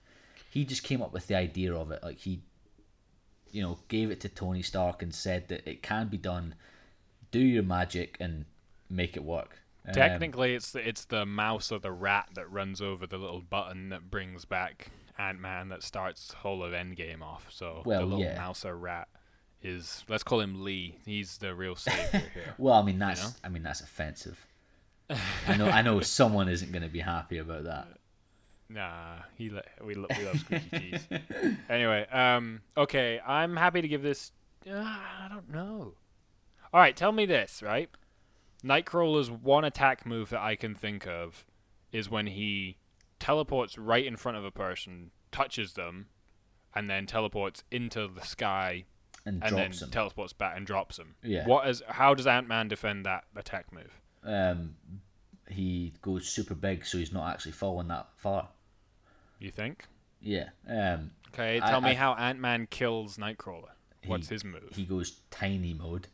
He just came up with the idea of it. Like he, you know, gave it to Tony Stark and said that it can be done. Do your magic and make it work. Um, Technically, it's the, it's the mouse or the rat that runs over the little button that brings back Ant Man that starts whole of Endgame off. So Well, the little yeah. mouse or rat is let's call him Lee. He's the real savior here. well, I mean that's know? I mean that's offensive. I know I know someone isn't going to be happy about that. Nah, he we lo- we love squeaky cheese. Anyway, um, okay, I'm happy to give this. Uh, I don't know. All right, tell me this, right? Nightcrawler's one attack move that I can think of is when he teleports right in front of a person, touches them, and then teleports into the sky, And, and then him. teleports back and drops them. Yeah. What is? How does Ant Man defend that attack move? um, he goes super big, so he's not actually falling that far. You think? Yeah. Um, Okay, I- tell me I- how Ant Man kills Nightcrawler. What's He- his move? he goes tiny mode,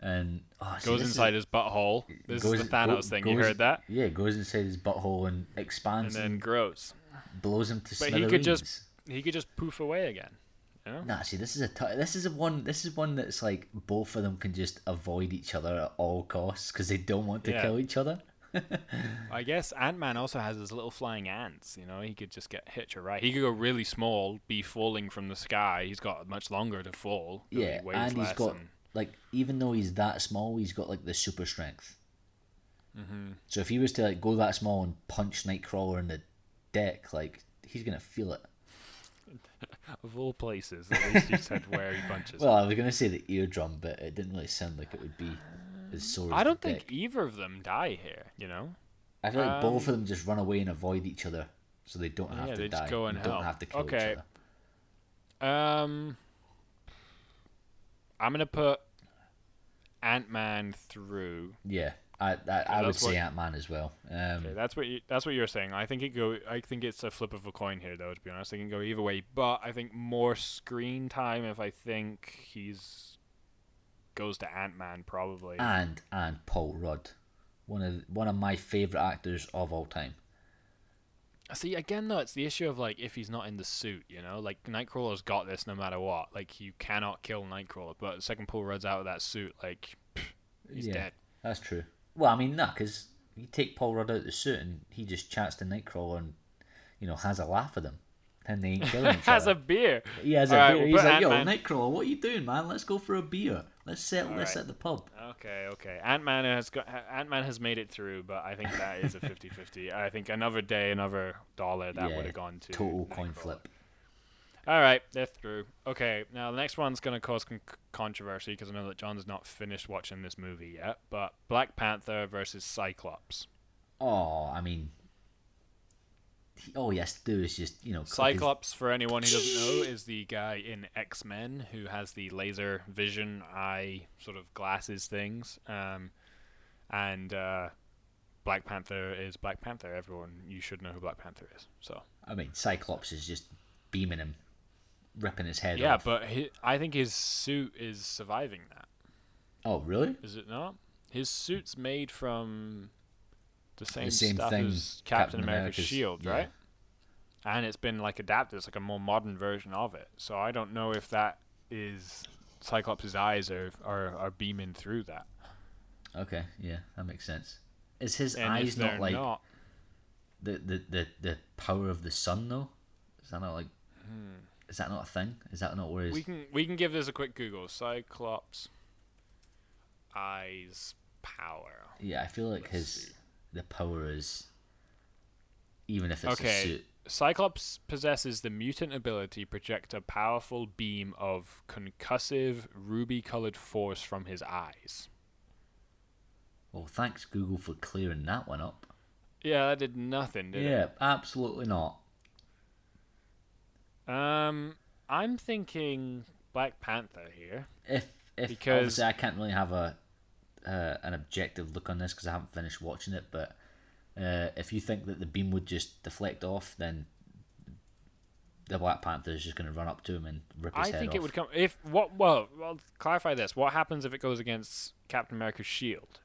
and oh, see, goes is- inside his butthole. This goes- is the Thanos go- thing. you heard that? Yeah, goes inside his butthole and And expands and then and, grows. blows him to But he could just he could just poof away again. Know? Nah, see, this is a t- this is a one. This is one that's like both of them can just avoid each other at all costs because they don't want to Yeah. kill each other. I guess Ant Man also has his little flying ants. You know, he could just get hit or right. He could go really small, be falling from the sky. He's got much longer to fall. though he Yeah, and he's got and- like even though he's that small, he's got like the super strength. Mm-hmm. So if he was to like go that small and punch Nightcrawler in the deck, like he's gonna feel it. Of all places. At least you said where he punches. Well, I was gonna say the eardrum, but it didn't really sound like it would be as sore. I as don't think deck. either of them die here. You know. I feel like both um, of them just run away and avoid each other, so they don't have Yeah, to they die. just go and don't have to kill Okay. each other. Um, I'm gonna put Ant Man through. Yeah, I I, I would say Ant Man as well. Um, Okay, that's what you, that's what you're saying. I think it go. I think it's a flip of a coin here, though. To be honest, it can go either way. But I think more screen time if I think he's goes to Ant Man probably. and and Paul Rudd, one of one of my favorite actors of all time. See, again though, it's the issue of like if he's not in the suit, you know, like Nightcrawler's got this no matter what. Like you cannot kill Nightcrawler, but the second Paul Rudd's out of that suit, like he's yeah, dead. That's true. Well, I mean, nah, because you take Paul Rudd out of the suit and he just chats to Nightcrawler and you know has a laugh with him, and they ain't killing each Has a beer. He has a Alright, beer. we'll He's like, yo, Ant-Man- Nightcrawler, what are you doing, man? Let's go for a beer. Let's settle this Alright. at the pub. Okay, okay. Ant Man has got Ant Man has made it through, but I think that is a 50-50. I think another day, another dollar that Yeah, would have gone to Total coin Nightcrawler. flip. All right, they're through. Okay, now the next one's going to cause con- controversy because I know that John's not finished watching this movie yet. But Black Panther versus Cyclops. Oh, I mean, he, all he has to do is just you know. click his- Cyclops, for anyone who doesn't know, is the guy in X Men who has the laser vision eye sort of glasses things. Um, and uh, Black Panther is Black Panther. Everyone, you should know who Black Panther is. So I mean, Cyclops is just beaming him, ripping his head yeah, off. but hi I think his suit is surviving that. oh, really? Is it not? His suit's made from the same, same stuff thing as Captain, Captain America's, America's- shield, yeah. right? And it's been like adapted. It's like a more modern version of it. So I don't know if that is Cyclops' eyes are are, are beaming through that. Okay, yeah, that makes sense. Is his And eyes they're not like not, the, the, the, the power of the sun though? Is that not like? Hmm. Is that not a thing? Is that not where? We can we can give this a quick Google. Cyclops eyes power. yeah, I feel like Let's his see. the power is. Even if it's a Okay. suit, Cyclops possesses the mutant ability to project a powerful beam of concussive ruby-colored force from his eyes. well, thanks Google for clearing that one up. Yeah, that did nothing, did Yeah, absolutely not. Um, I'm thinking Black Panther here. If if Because- obviously I can't really have a uh, an objective look on this because I haven't finished watching it, but uh, if you think that the beam would just deflect off, then the Black Panther is just going to run up to him and rip his I head think it would come if what? Well, well, clarify this. What happens if it goes against Captain America's shield?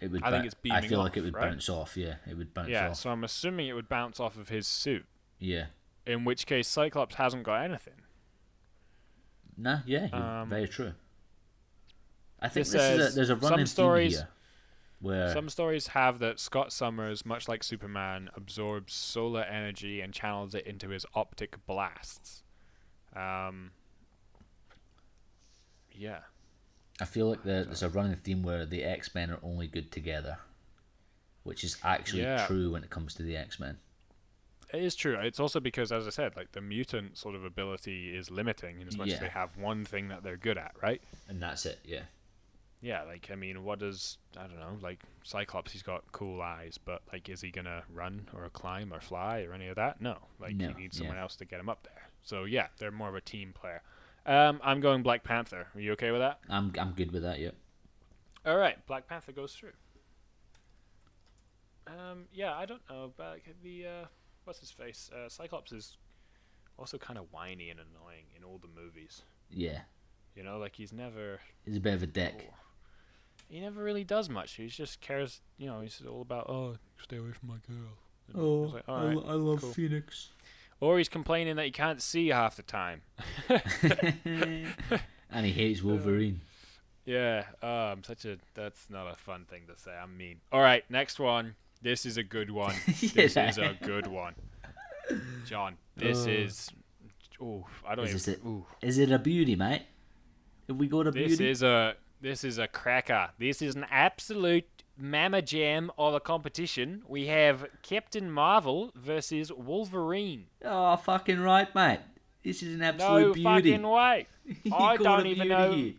It would. I think it's I beaming feel like it would right? bounce off. Yeah, it would bounce yeah, off. so I'm assuming it would bounce off of his suit. Yeah. In which case, Cyclops hasn't got anything. Nah. Yeah. Um, very true. I think this this, is a, there's a some running stories- theme here where Some stories have that Scott Summers, much like Superman, absorbs solar energy and channels it into his optic blasts. Um, yeah. I feel like the, there's a running theme where the X Men are only good together, which is actually Yeah. true when it comes to the X Men. It is true. It's also because, as I said, like the mutant sort of ability is limiting in as much as they have one thing that they're good at, right? And that's it. Yeah. Yeah, like I mean, what does I don't know, like Cyclops? He's got cool eyes, but like, is he gonna run or climb or fly or any of that? No, like No, he needs someone yeah. else to get him up there. So yeah, they're more of a team player. Um, I'm going Black Panther. Are you okay with that? I'm I'm good with that. Yeah. All right, Black Panther goes through. Um, yeah, I don't know, but the uh, what's his face? Uh, Cyclops is also kind of whiny and annoying in all the movies. Yeah, You know, like he's never he's a bit of a dick. he never really does much. He just cares. You know, he's all about oh, stay away from my girl. And Oh, it's like, "All right." I love cool." Phoenix. Or he's complaining that he can't see half the time. and he hates Wolverine. Yeah, um, such a that's not a fun thing to say. I'm mean. All right, next one. This is a good one. This is a good one. John, this Uh, is. Oh, I don't Is even. this it? Ooh, Is it a beauty, mate? Have we got a this beauty? is a this is a cracker. This is an absolute mamma jam of a competition. We have Captain Marvel versus Wolverine. Oh, fucking right, mate. This is an absolute No beauty. No fucking way. I don't even know. here.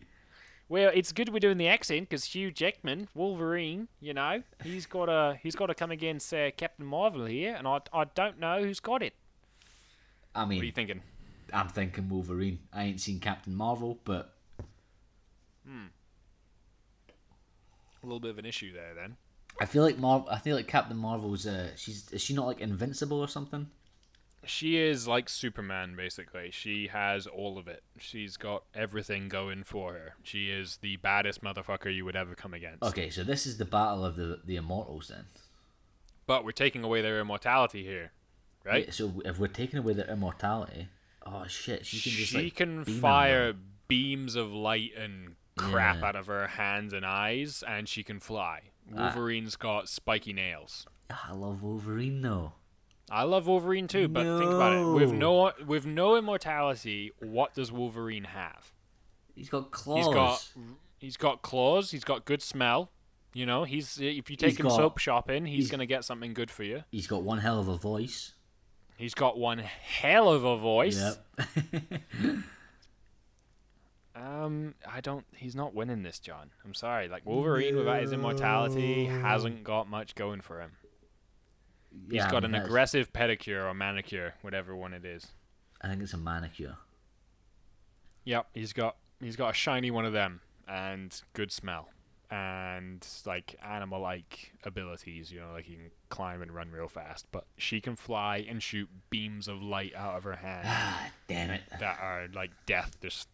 Well, it's good we're doing the accent because Hugh Jackman, Wolverine, you know, he's got to he's got to come against uh, Captain Marvel here, and I I don't know who's got it. I mean, What are you thinking? I'm thinking Wolverine. I ain't seen Captain Marvel, but A little bit of an issue there, then. I feel like Mar- I feel like Captain Marvel's. Uh, she's is she not like invincible or something? She is like Superman, basically. She has all of it. She's got everything going for her. She is the baddest motherfucker you would ever come against. Okay, so this is the battle of the the immortals then. But we're taking away their immortality here, right? Yeah, so if we're taking away their immortality, oh shit, she can just she like can beam fire beams of light and crap Yeah. out of her hands and eyes, and she can fly. Ah. Wolverine's got spiky nails. Ah, I love Wolverine though. I love Wolverine too, but think about it. With No. no with no immortality, what does Wolverine have? He's got claws. He's got he's got claws. He's got good smell. You know, he's if you take He's him got- soap shopping, he's, he's- gonna get something good for you. He's got one hell of a voice. He's got one hell of a voice. Yep. Um, I don't. He's not winning this, John. I'm sorry. Like Wolverine without his immortality hasn't got much going for him. He's Yeah, I got mean, an aggressive pedicure or manicure, whatever one it is. I think it's a manicure. Yep, he's got he's got a shiny one of them and good smell and like animal-like abilities. You know, like he can climb and run real fast. But she can fly and shoot beams of light out of her hand Ah, damn it. that are like death. Just,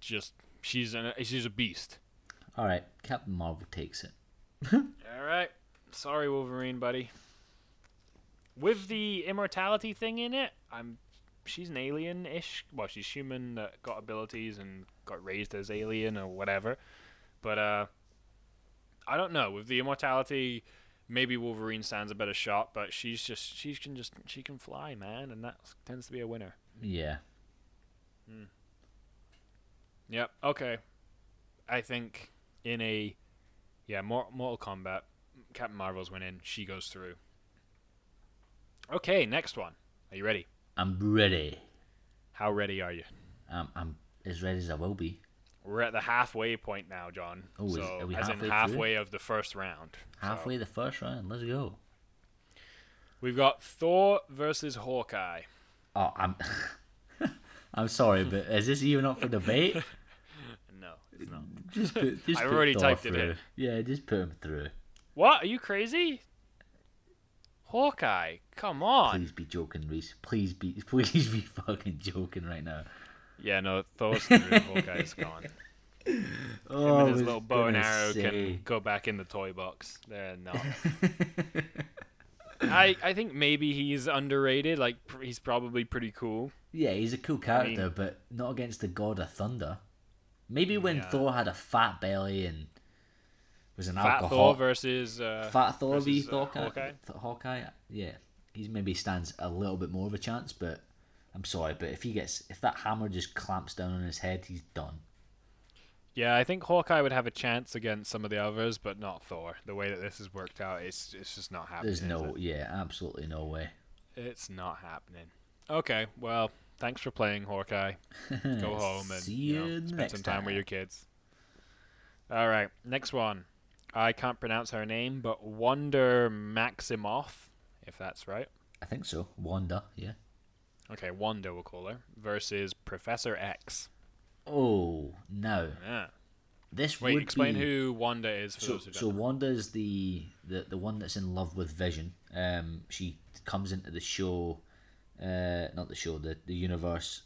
just she's an she's a beast. All right, Captain Marvel takes it. All right, sorry, Wolverine, buddy. With the immortality thing in it, I'm. She's an alien-ish. Well, she's human that got abilities and got raised as alien or whatever. But uh, I don't know. With the immortality, maybe Wolverine stands a better shot. But she's just she can just she can fly, man, and that tends to be a winner. Yeah. Yep. Okay. I think in a yeah, Mortal Kombat, Captain Marvel's winning. She goes through. Okay, next one. Are you ready? I'm ready. How ready are you? I'm, I'm as ready as I will be. We're at the halfway point now, John. Oh, is- so are we as halfway in through? halfway of the first round. So, Halfway the first round. Let's go. we've got Thor versus Hawkeye. Oh, I'm. I'm sorry, but is this even up for debate? No, it's not. Just put. Just I've put already Thor typed it through. in. Yeah, just put him through. What? Are you crazy? Hawkeye, come on. Please be joking, Reese. Please be. Please be fucking joking right now. Yeah, no, Thor's through. Hawkeye's gone. Oh, Him and oh, his little bow and arrow say. can go back in the toy box. They're not. I I think maybe he's underrated. Like pr- he's probably pretty cool. Yeah, he's a cool character, mean- but not against the god of thunder. Maybe when Yeah. Thor had a fat belly and was an Fat alcohol. Thor versus uh, Fat Thor v versus, uh, Hawkeye. Hawkeye? Th- Hawkeye. Yeah, he's maybe stands a little bit more of a chance, but I'm sorry, but if he gets if that hammer just clamps down on his head, he's done. Yeah, I think Hawkeye would have a chance against some of the others, but not Thor. The way that this has worked out, it's it's just not happening. There's is no, it? yeah, absolutely no way. It's not happening. Okay, well, thanks for playing Hawkeye. Go home and See you know, spend some time, with your kids. All right, next one. I can't pronounce her name, but Wanda Maximoff, if that's right. I think so. Wanda, yeah. Okay, Wanda we'll call her versus Professor X. Oh no, Yeah. This Wait, would explain be, who Wanda is for So, those who don't so. Wanda is the, the the one that's in love with Vision. Um, she comes into the show, uh, not the show, the the universe,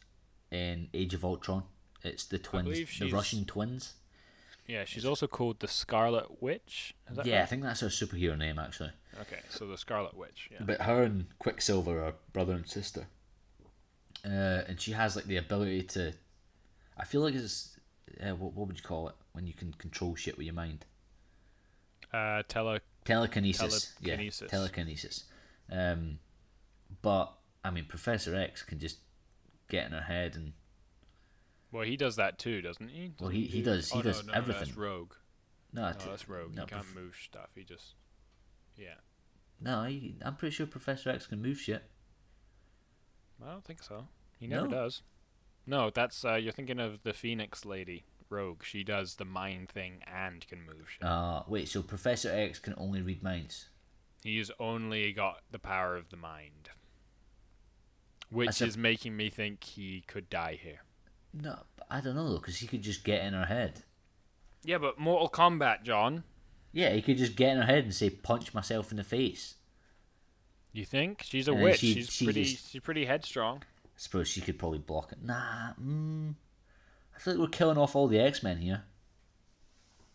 in Age of Ultron. It's the twins, the Russian twins. Yeah, she's also called the Scarlet Witch. Is that Yeah, I think that's her superhero name actually. Okay, so the Scarlet Witch. Yeah. But her and Quicksilver are brother and sister. Uh, and she has like the ability to, I feel like it's, uh, what, what would you call it when you can control shit with your mind? Uh, tele. Telekinesis. Telekinesis. Yeah, telekinesis. Um, but I mean, Professor X can just get in her head and Well, he does that too, doesn't he? Well, Doesn't he- he do- does- he oh, does no, no, no, That's everything. Rogue. no, No, it- that's Rogue. no, he can't Prof- move stuff. He just. Yeah. no, he, I'm pretty sure Professor X can move shit. I don't think so. He never does. No, that's uh, you're thinking of the Phoenix lady, Rogue. She does the mind thing and can move shit. Uh, wait, so Professor X can only read minds? He's only got the power of the mind, which a- is making me think he could die here. No, I don't know though, because he could just get in her head. Yeah, but Mortal Kombat, John. Yeah, he could just get in her head and say, "Punch myself in the face." You think she's a And witch? she- she's she pretty. just- She's pretty headstrong. I suppose she could probably block it. Nah, mm, I feel like we're killing off all the X Men here.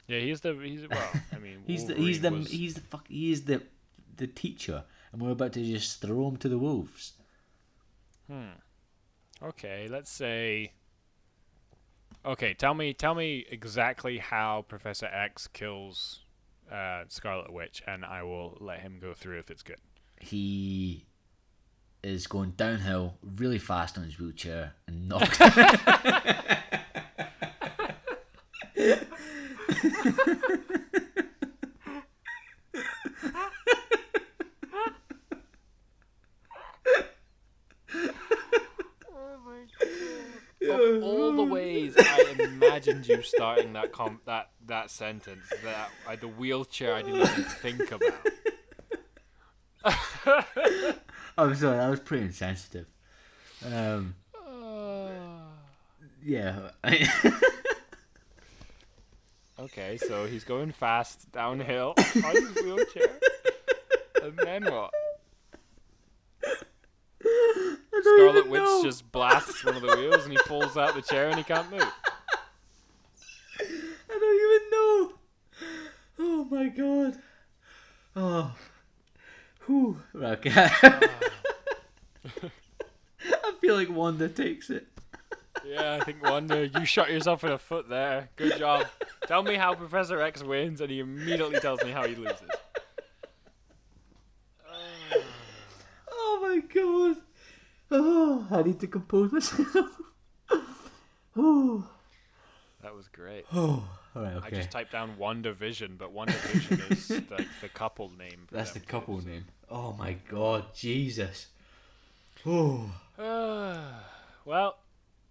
Yeah, he's the. He's well. I mean, He's the he's the was- he's the fuck he is the the teacher, and we're about to just throw him to the wolves. Hmm. Okay, let's say. Okay, tell me, tell me exactly how Professor X kills uh, Scarlet Witch, and I will let him go through if it's good. He is going downhill really fast on his wheelchair and knocks. Of all the ways I imagined you starting that com- that that sentence, that uh, the wheelchair I didn't even think about. I'm sorry, that was pretty insensitive. Um, yeah, Okay, so he's going fast downhill on his wheelchair, and then what? Scarlet Witch just blasts one of the wheels, and he falls out the chair, and he can't move. I don't even know. Oh my god. Oh. Whew. Okay. I feel like Wanda takes it. Yeah, I think Wanda, you shot yourself in the foot there. Good job. Tell me how Professor X wins, and he immediately tells me how he loses. Oh my god. Oh, I need to compose myself. oh. That was great. Oh. Alright, I just typed down Wanda Vision, but Wanda Vision is like the couple name. That's the couple name. Oh my god, Jesus. Oh. well,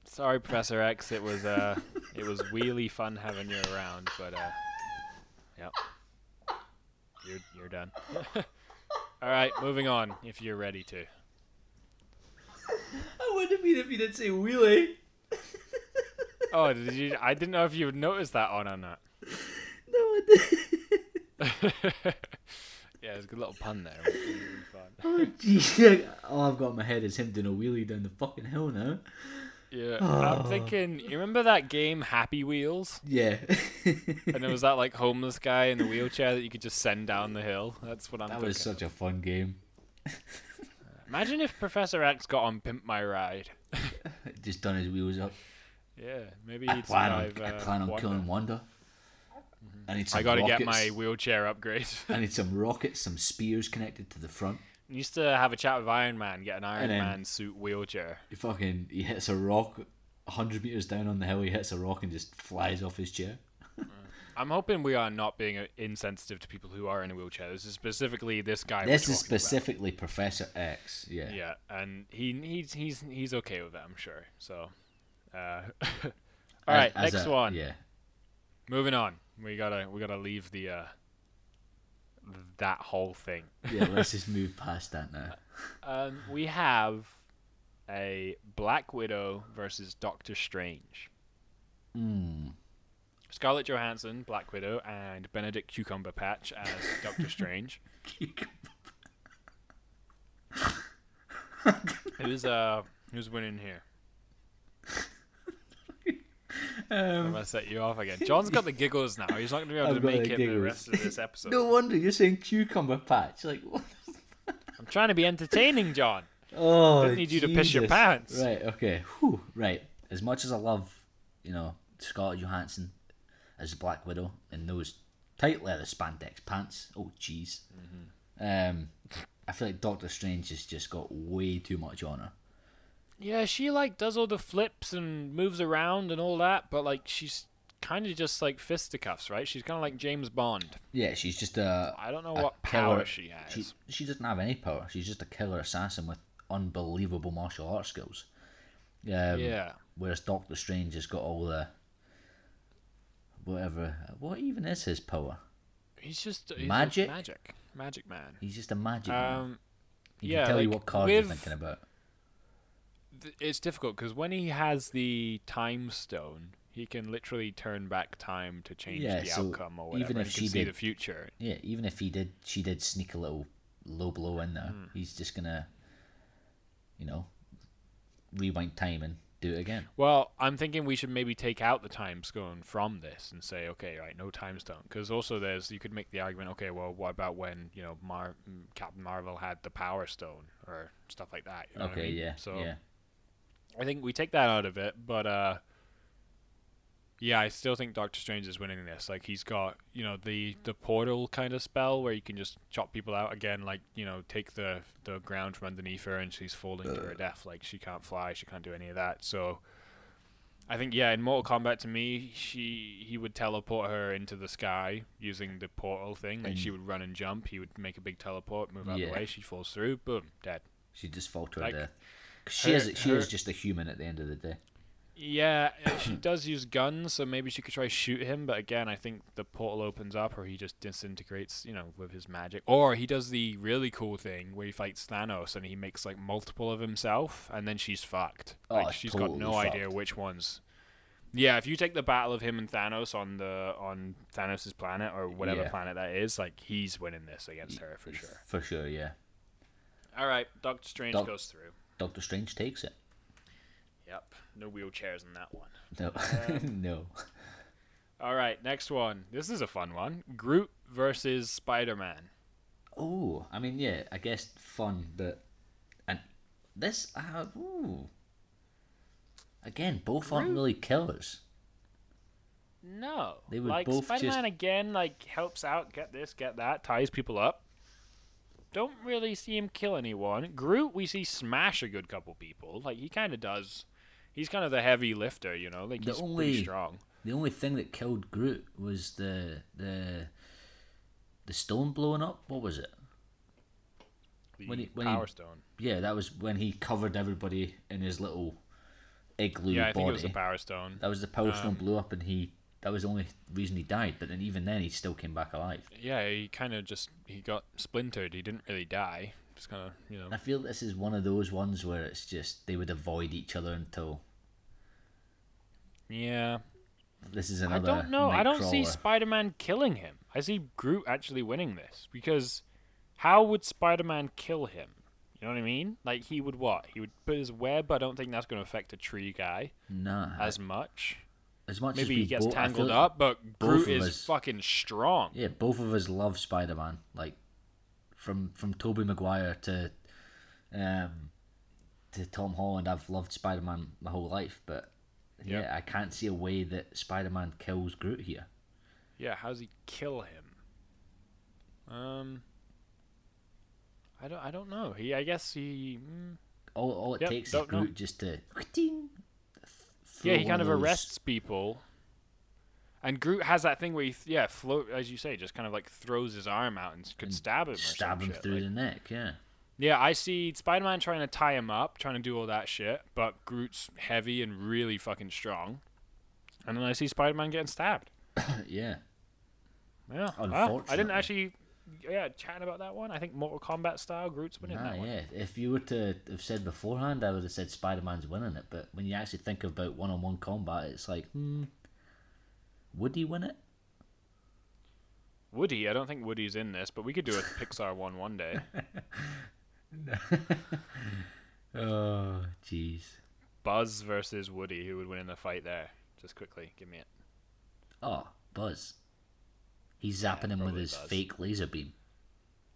sorry, Professor X. It was uh, it was really fun having you around, but uh, yep, you're you're done. All right, moving on. If you're ready to. I wouldn't have been if you didn't say wheelie. Oh, did you? I didn't know if you would notice that on or not. No, I didn't. yeah, it's a good little pun there. Really. Oh, jeez. All oh, I've got in my head is him doing a wheelie down the fucking hill now. Yeah, Oh. I'm thinking. You remember that game Happy Wheels? Yeah. And there was that like homeless guy in the wheelchair that you could just send down the hill. That's what I'm that thinking. was such a fun game. Imagine if Professor X got on Pimp My Ride. Just done his wheels up. Yeah, maybe I he'd plan on, survive. I uh, plan on Wanda. killing Wanda. I need some I gotta rockets. get my wheelchair upgrade. I need some rockets, some spears connected to the front. Used to have a chat with Iron Man, get an Iron Man suit wheelchair. He fucking he hits a rock, hundred meters down on the hill. He hits a rock and just flies off his chair. I'm hoping we are not being uh, insensitive to people who are in a wheelchair. This is specifically this guy. This is talking about. specifically Professor X. Yeah. Yeah, and he he's he's he's okay with it, I'm sure. So, uh, all right, As- as next a- one. Yeah. Moving on. We gotta we gotta leave the uh that whole thing. Yeah. let's just move past that now. Um, we have a Black Widow versus Doctor Strange. Mm. Scarlett Johansson, Black Widow, and Benedict Cucumber Patch as Doctor Strange. who's uh who's winning here? I'm um, gonna set you off again. John's got the giggles now. He's not gonna be able I've to make it the rest of this episode. no wonder you're saying cucumber patch. Like what? I'm trying to be entertaining, John. Oh, Don't need you to piss your pants. Right. Okay. Whew, right. As much as I love, you know, Scarlett Johansson as Black Widow in those tight leather spandex pants. Oh, jeez. Mm-hmm. Um, I feel like Doctor Strange has just got way too much on her. Yeah, she like does all the flips and moves around and all that, but like she's kind of just like fisticuffs, right? She's kind of like James Bond. Yeah, she's just a. I don't know what power she has. She she doesn't have any power. She's just a killer assassin with unbelievable martial arts skills. Um, yeah. Whereas Doctor Strange has got all the. Whatever. What even is his power? He's just he's Magic? Magic, magic man. He's just a magic man. Um, He yeah, can tell you what card you're thinking about. it's difficult because when he has the time stone, he can literally turn back time to change Yeah, the so outcome or whatever. even if he can she see did- the future. Yeah, even if he did, she did sneak a little low blow in there. Hmm. He's just gonna, you know, rewind time and do it again. Well, I'm thinking we should maybe take out the time stone from this and say, okay, right, no time stone. Because also, there's you could make the argument, okay, well, what about when you know Mar- mm, Captain Marvel had the Power Stone or stuff like that? You know what I okay, mean? yeah, So yeah. I think we take that out of it, but uh, yeah, I still think Doctor Strange is winning this. Like he's got you know the the portal kind of spell where you can just chop people out again, like you know take the the ground from underneath her and she's falling to her death. Like she can't fly, she can't do any of that. So I think yeah, in Mortal Kombat to me, she he would teleport her into the sky using the portal thing. Like she would run and jump. He would make a big teleport, move out Yeah. the way. She falls through, boom, dead. She'd just fall to her Like, death. 'Cause she her- is she her- is just a human at the end of the day. Yeah, she does use guns, so maybe she could try shoot him. But again, I think the portal opens up, or he just disintegrates, you know, with his magic. Or he does the really cool thing where he fights Thanos and he makes like multiple of himself, and then she's fucked. Oh, Like she's got no totally idea which ones. Yeah, if you take the battle of him and Thanos on the on Thanos's planet or whatever Yeah. planet that is, like he's winning this against her for sure. For sure, yeah. All right, Doctor Strange Doc- goes through. Doctor Strange takes it. Yep, no wheelchairs in that one. No, Um, no. All right, next one. This is a fun one. Groot versus Spider-Man. Oh, I mean, yeah, I guess fun, but and this, uh, ooh. Again, both aren't really killers. No. They would like both Spider-Man just- again like helps out, get this, get that, ties people up. Don't really see him kill anyone. Groot we see smash a good couple people. Like he kind of does. He's kind of the heavy lifter, you know. Like The he's only- pretty strong. The only thing that killed Groot was the the the stone blowing up. What was it? The when he- when he- Power Stone. Yeah, that was when he covered everybody in his little igloo Yeah, I body. think it was the Power Stone. that was the power stone um, blew up, and he. That was the only reason he died. But then even then, he still came back alive. Yeah, he kind of just he got splintered. He didn't really die. Just kind of, you know. I feel this is one of those ones where it's just they would avoid each other until Yeah. this is I don't know. I don't see Spider-Man killing him. I see Groot actually winning this because how would Spider-Man kill him? You know what I mean? Like he would what? He would put his web. I don't think that's going to affect a tree guy Nah, as much. as much as Maybe we he gets tangled up, but Groot is us- fucking strong. Yeah, both of us love Spider Man. Like from from Tobey Maguire to um to Tom Holland, I've loved Spider Man my whole life, but yeah, Yep. I can't see a way that Spider Man kills Groot here. Yeah, how does he kill him? Um, I don't. I don't know. He. I guess he. Mm, All all it Yep, takes is don't know. Groot just to Yeah, he kind of arrests people. And Groot has that thing where he, th- yeah, float as you say, just kind of like throws his arm out and could And stab him. Or stab him shit. through like- the neck. Yeah, Yeah, I see Spider-Man trying to tie him up, trying to do all that shit, but Groot's heavy and really fucking strong. And then I see Spider-Man getting stabbed. yeah. Yeah, Well, I didn't actually, yeah, chatting about that one. I think Mortal Kombat style, Groot's winning Nah, that one. yeah. If you were to have said beforehand, I would have said Spider Man's winning it. But when you actually think about one on one combat, it's like, hmm, Would he win it? Woody, I don't think Woody's in this, but we could do a Pixar one one day. Oh, jeez. Buzz versus Woody, who would win in the fight there? Just quickly, give me it. Oh, Buzz. He's zapping him with his Buzz. fake laser beam.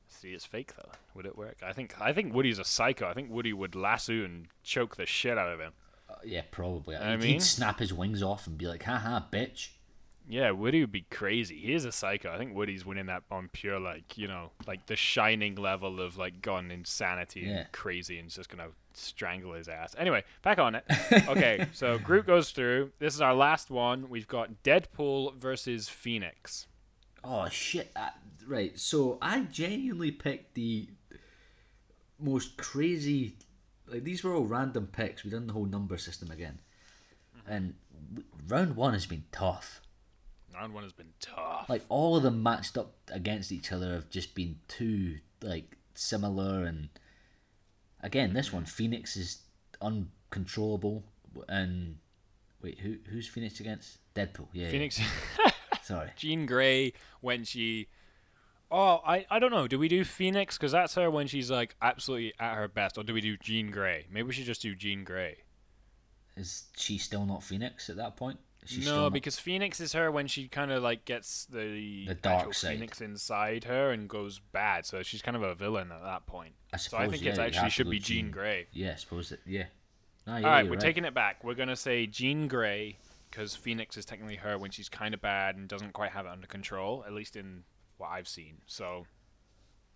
See, it's fake though. Would it work? I think I think Woody's a psycho. I think Woody would lasso and choke the shit out of him. Uh, yeah, probably. I He'd snap his wings off and be like, "Ha ha, bitch. Yeah, Woody would be crazy. He is a psycho. I think Woody's winning that on pure like you know like the shining level of like gone insanity Yeah. and crazy and just gonna strangle his ass. Anyway, back on it. Okay, so group goes through. This is our last one. We've got Deadpool versus Phoenix. Oh, shit. Uh, right, so I genuinely picked the most crazy. Like, these were all random picks. we done the whole number system again. And round one has been tough. Round one has been tough. like all of them matched up against each other have just been too like similar and again this one phoenix is uncontrollable and wait who who's phoenix against deadpool yeah Phoenix, yeah. sorry Jean Grey when she. Oh, I, I don't know. Do we do Phoenix? Because that's her when she's like absolutely at her best. Or do we do Jean Grey? Maybe we should just do Jean Grey. is she still not phoenix at that point is she still no, not- because Phoenix is her when she kind of like gets the, The dark side. Phoenix inside her and goes bad. So she's kind of a villain at that point. I suppose, so I think yeah, it actually should be Jean Jean- Grey. yeah i suppose that yeah no, yeah, All right, we're taking it back. We're gonna say Jean Grey because Phoenix is technically her when she's kind of bad and doesn't quite have it under control, at least in what I've seen. So,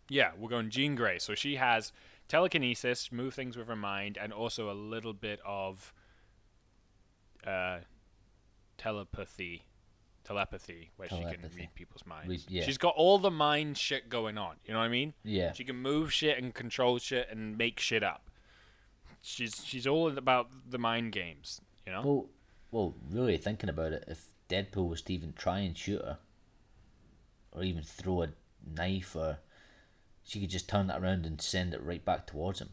yeah, we're going Jean Grey. So she has telekinesis, move things with her mind, and also a little bit of uh, telepathy, telepathy, where she can read people's minds. Read- yeah. She's got all the mind shit going on. You know what I mean? yeah She can move shit and control shit and make shit up. She's she's all about the mind games, you know. Well, well, really thinking about it, if Deadpool was to even try and shoot her, or even throw a knife, or she could just turn that around and send it right back towards him.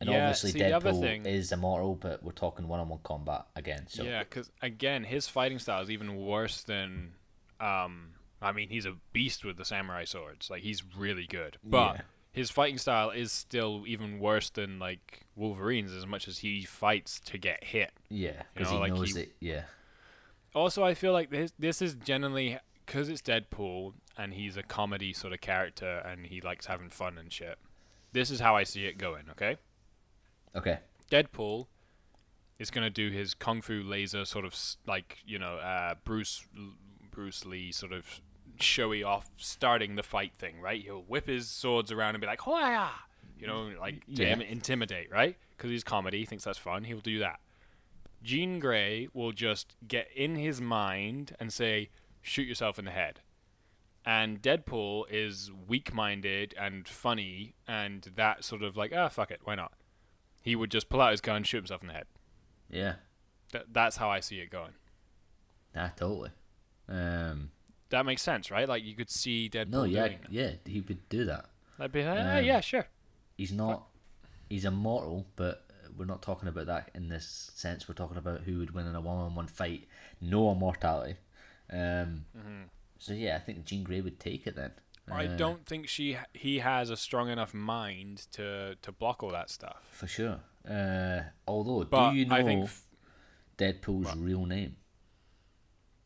And Yeah, obviously, see, Deadpool thing- is immortal, but we're talking one-on-one combat again. So Yeah, because again, his fighting style is even worse than. Um, I mean, he's a beast with the samurai swords. Like he's really good, but Yeah. his fighting style is still even worse than like Wolverine's, as much as he fights to get hit. yeah, You because know, he like knows he- it. Yeah, Also, I feel like this this is generally because it's Deadpool and he's a comedy sort of character and he likes having fun and shit. This is how I see it going. Okay. Okay, Deadpool is gonna do his kung fu laser sort of like you know uh, Bruce Bruce Lee sort of showy off starting the fight thing, right? He'll whip his swords around and be like "Hoya!" you know, like to Yeah. im- intimidate, right? Because he's comedy, he thinks that's fun. He'll do that. Jean Grey will just get in his mind and say, "Shoot yourself in the head." And Deadpool is weak-minded and funny, and that sort of like, ah, fuck it, why not? He would just pull out his gun, and shoot himself in the head. yeah, Th- that's how I see it going. nah, totally. Um, That makes sense, right? Like you could see Deadpool no, yeah, yeah, he would do that. That'd be like, ah, Um, yeah, sure. He's not. He's immortal, but we're not talking about that in this sense. We're talking about who would win in a one-on-one fight. No immortality. Um, So yeah, I think Jean Grey would take it then. I Uh, don't think she he has a strong enough mind to to block all that stuff. for sure. Uh, although, But do you know I think f- Deadpool's real name?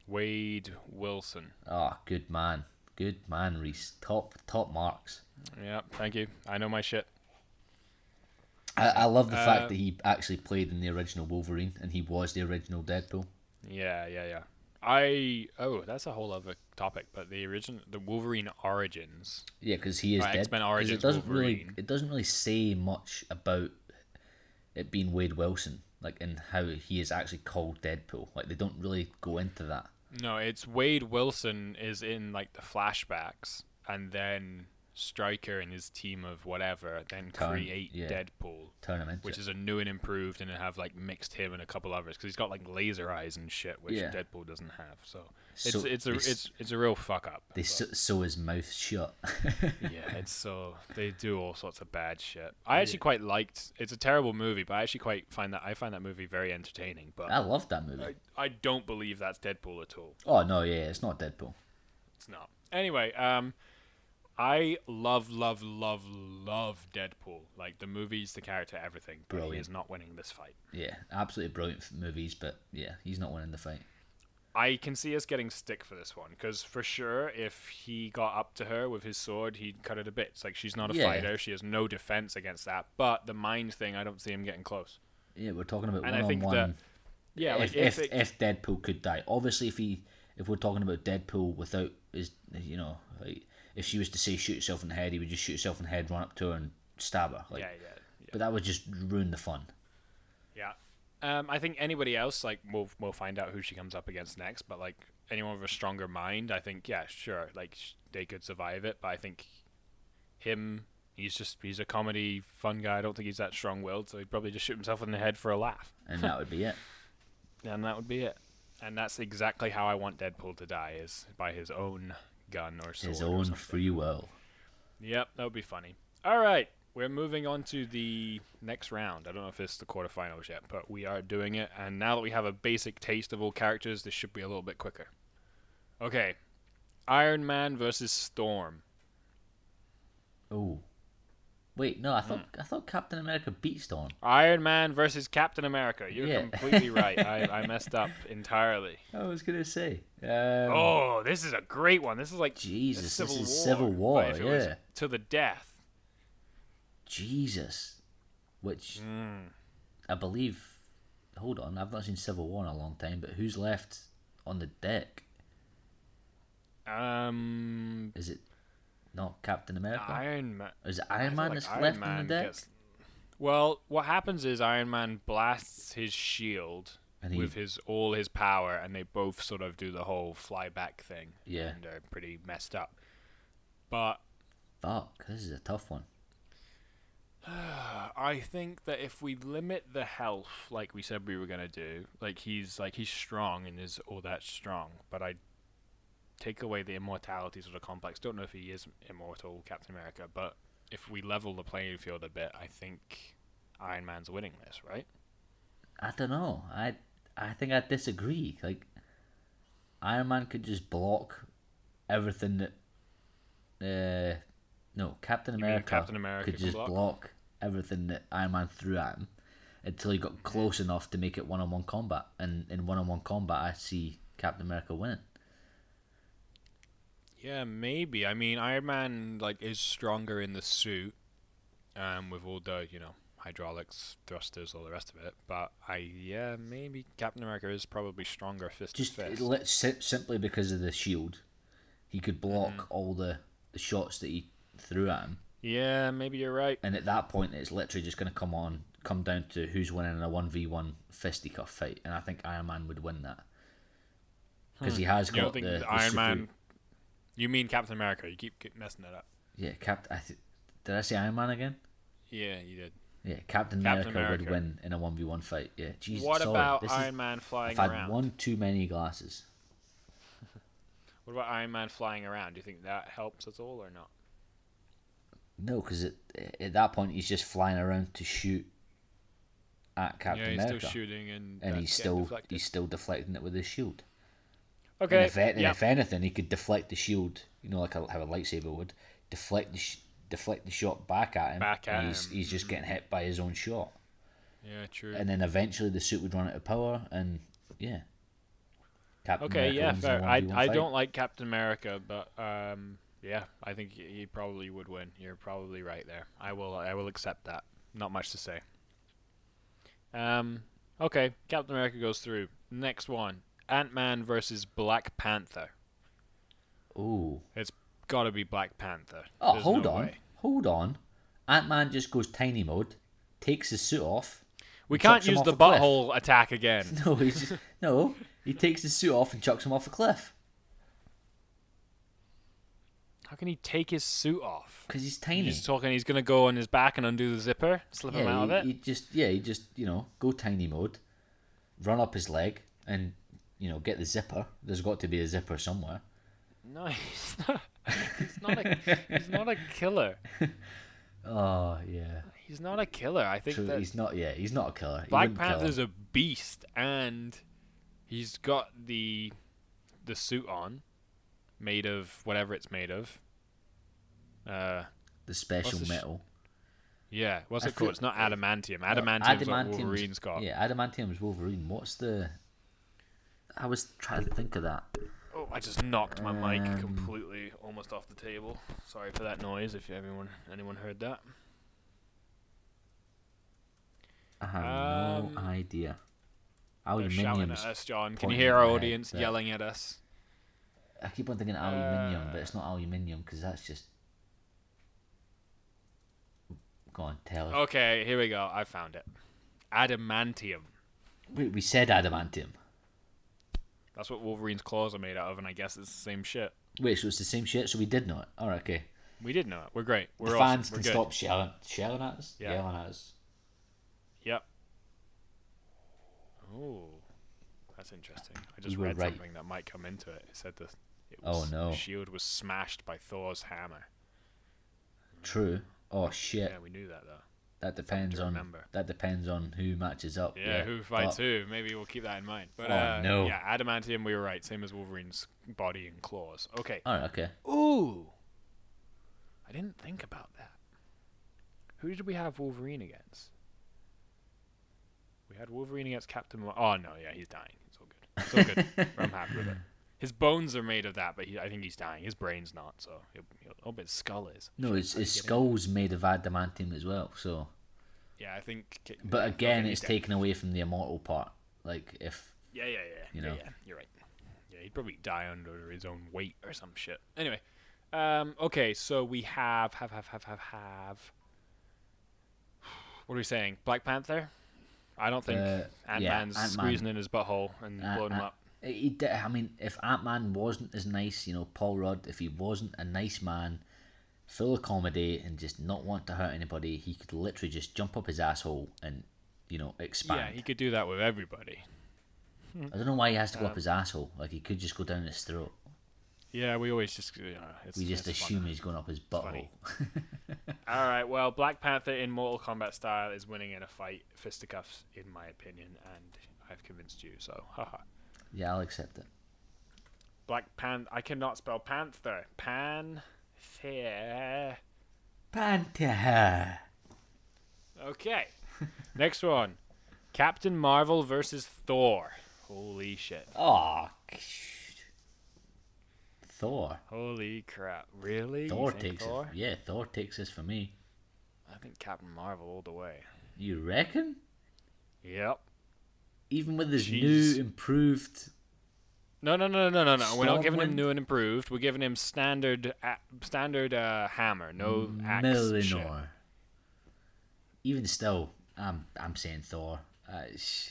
Wade Wilson. Ah, good man, good man, Reese. Top top marks. Yeah, thank you. I know my shit. I, I love the Uh, fact that he actually played in the original Wolverine and he was the original Deadpool. Yeah, yeah, yeah. I oh, that's a whole other topic. But the original, the Wolverine origins. Yeah, because he is Right, dead. X-Men 'Cause Origins it doesn't really it doesn't really say much about it being Wade Wilson, like and how he is actually called Deadpool. Like they don't really go into that. No, it's Wade Wilson is in like the flashbacks, and then Stryker and his team of whatever then Turn- create yeah. Deadpool, Tournament. which is a new and improved, and have like mixed him and a couple others because he's got like laser eyes and shit, which Yeah. Deadpool doesn't have. So it's So it's a they s- it's it's a real fuck up. They but- sew, sew his mouth shut. yeah, it's so they do all sorts of bad shit. I actually quite liked. It's a terrible movie, but I actually quite find that I find that movie very entertaining. But I loved that movie. I, I don't believe that's Deadpool at all. Oh no, yeah, it's not Deadpool. It's not. Anyway, um, I love, love, love, love Deadpool. Like the movies, the character, everything. But he Brilliant. is not winning this fight. Yeah, absolutely brilliant movies, but yeah, he's not winning the fight. I can see us getting stick for this one because for sure, if he got up to her with his sword, he'd cut her to bits. Like she's not a Yeah. fighter; she has no defense against that. But the mind thing, I don't see him getting close. Yeah, we're talking about And one I on think one. that- Yeah, like if if, if, it, if Deadpool could die, obviously, if he if we're talking about Deadpool without his, you know, like if she was to say shoot yourself in the head, he would just shoot himself in the head, run up to her, and stab her. Like, yeah, yeah, yeah. but that would just ruin the fun. Yeah. Um, I think anybody else, like, we'll we'll find out who she comes up against next. But like anyone with a stronger mind, I think, yeah, sure, like sh- they could survive it. But I think him, he's just he's a comedy fun guy. I don't think he's that strong-willed, so he'd probably just shoot himself in the head for a laugh, And that would be it. and that would be it. And that's exactly how I want Deadpool to die, is by his own gun or sword. His own free will. Yep, that would be funny. All right, we're moving on to the next round. I don't know if it's the quarterfinals yet, but we are doing it. And now that we have a basic taste of all characters, this should be a little bit quicker. Okay, Iron Man versus Storm. Oh, wait, no, I thought Hmm. I thought Captain America beat Storm. Iron Man versus Captain America. You're Yeah. completely right. I, I messed up entirely. I was gonna say. Um, Oh, this is a great one. This is like Jesus, this is War. Civil War, yeah. to the death. Jesus, which Mm. I believe. Hold on, I've not seen Civil War in a long time. But who's left on the deck? Um, Is it not Captain America? Iron Man. Is it Iron Man like that's Iron left Man on the deck? gets- Well, what happens is Iron Man blasts his shield he- with his all his power, and they both sort of do the whole fly back thing. Yeah. and are pretty messed up. But Fuck, this is a tough one. I think that if we limit the health, like we said we were gonna do, like he's like he's strong and is all that strong, but I take away the immortality sort of complex. Don't know if he is immortal, Captain America, but if we level the playing field a bit, I think Iron Man's winning this, right? I don't know. I I think I disagree. Like Iron Man could just block everything that. Uh, no, Captain America, Captain America could just block? block? everything that Iron Man threw at him until he got close enough to make it one-on-one combat. And in one-on-one combat, I see Captain America winning. Yeah, maybe. I mean, Iron Man like is stronger in the suit, um, with all the you know hydraulics, thrusters, all the rest of it. But I yeah, maybe Captain America is probably stronger fist Just to fist. let, si- simply because of the shield, he could block Mm-hmm. all the, the shots that he threw at him. Yeah, maybe you're right. And at that point, it's literally just going to come on, come down to who's winning in a one v one fisticuff fight, and I think Iron Man would win that because he has Hmm. You don't got think the, the the Iron super- Man? You mean Captain America? You keep keep messing it up. Yeah, Cap. I th- did I say Iron Man again? Yeah, you did. Yeah, Captain, Captain America, would win in a one v one fight. Yeah, Jesus. what sorry. about this Iron is, Man flying I've had around? one too many glasses. What about Iron Man flying around? Do you think that helps at all or not? No, because at that point he's just flying around to shoot at Captain yeah, he's America, still shooting and and uh, he's still deflected. he's still deflecting it with his shield. okay. And if, and yeah. if anything, he could deflect the shield, you know, like a, how a lightsaber would, deflect the sh- deflect the shot back at him. Back at he's, him. He's just getting hit by his own shot, yeah, true. and then eventually the suit would run out of power, and yeah. Captain Okay, America yeah, wins in a fair. I I fight. don't like Captain America, but um, yeah, I think he probably would win. You're probably right there. I will I will accept that. Not much to say. Um, okay, Captain America goes through. Next one, Ant Man versus Black Panther. Ooh. Got to be Black Panther. Oh, There's hold no on, way. hold on. Ant Man just goes tiny mode, takes his suit off. We can't use the a cliff. butthole attack again. No, he's just, no. He takes his suit off and chucks him off a cliff. How can he take his suit off? Because he's tiny. He's talking. He's gonna go on his back and undo the zipper, slip him yeah, out he, of it. he just yeah, he just you know go tiny mode, run up his leg, and you know get the zipper. There's got to be a zipper somewhere. No, he's not. He's not a. he's not a killer. Oh yeah, He's not a killer. I think true. that He's not. Yeah, he's not a killer. He Black wouldn't kill Panther's a beast, and he's got the the suit on, made of whatever it's made of. Uh, the special the sh- metal. yeah. What's I it called? It's not adamantium. Adamantium's what adamantium's- Wolverine's got. Yeah, adamantium's Wolverine. What's the? I was trying to think of that. I just knocked my mic Um, completely almost off the table. Sorry for that noise. If anyone anyone heard that. I have Um, no idea. They're shouting at us, John. Can you hear our audience but- yelling at us? I keep on thinking aluminium, but Uh, it's not aluminium because that's just. Go on, tell us. Okay, here we go. I found it. Adamantium. We, we said adamantium. That's what Wolverine's claws are made out of, and I guess it's the same shit. Wait, so it's the same shit. So we did know it. All oh, right, okay. We did know it. We're great. We're the awesome. fans We're can good. stop shelling, shelling at us, Yeah. yelling at us. Yep. Oh, that's interesting. I just read right. something that might come into it. It said that it Oh, no. the shield was smashed by Thor's hammer. True. Oh shit. Yeah, we knew that though. That depends on. remember. That depends on who matches up. Yeah, who fights but- who? Maybe we'll keep that in mind. But Oh, uh, no. yeah, adamantium. We were right. Same as Wolverine's body and claws. Okay. All right, okay. Ooh. I didn't think about that. Who did we have Wolverine against? We had Wolverine against Captain. Mar- oh no, yeah, he's dying. It's all good. It's all good. I'm happy with it. His bones are made of that, but he, I think he's dying. His brain's not. So, he'll, he'll, oh, but his skull is. No, his, his you get in? skull's made of adamantium as well. So, Yeah, I think. but again, it's dead. taken away from the immortal part. Like if Yeah, yeah, yeah. you yeah, know. yeah, you're right. Yeah, he'd probably die under his own weight or some shit. Anyway, um, okay, so we have have have have have have. What are we saying? Black Panther? I don't think Uh, Ant yeah, Man's Ant-Man. squeezing in his butthole and Uh, blowing him uh, up. He did, I mean, if Ant Man wasn't as nice, you know, Paul Rudd, if he wasn't a nice man, full of comedy and just not want to hurt anybody, he could literally just jump up his asshole and you know expand. Yeah, he could do that with everybody. I don't know why he has to go Uh, up his asshole. Like he could just go down his throat. Yeah, we always just you know, it's, We just assume he's going up his butthole. funny. All right, well, Black Panther in Mortal Kombat style is winning in a fight, fisticuffs, in my opinion, and I've convinced you. So, haha. Yeah, I'll accept it. Black Pan. I cannot spell panther. Panther. Panther. Okay. Next one. Captain Marvel versus Thor. Holy shit. Oh, Thor. Holy crap. Really? Thor takes Thor? it. Yeah, Thor takes this for me. I think Captain Marvel all the way. You reckon? Yep. Even with his Jeez. new improved No, no, no, no, no, no. We're not giving him new and improved. We're giving him standard, a standard uh, hammer. No axe shit. Even still, I'm I'm saying Thor. Uh, sh-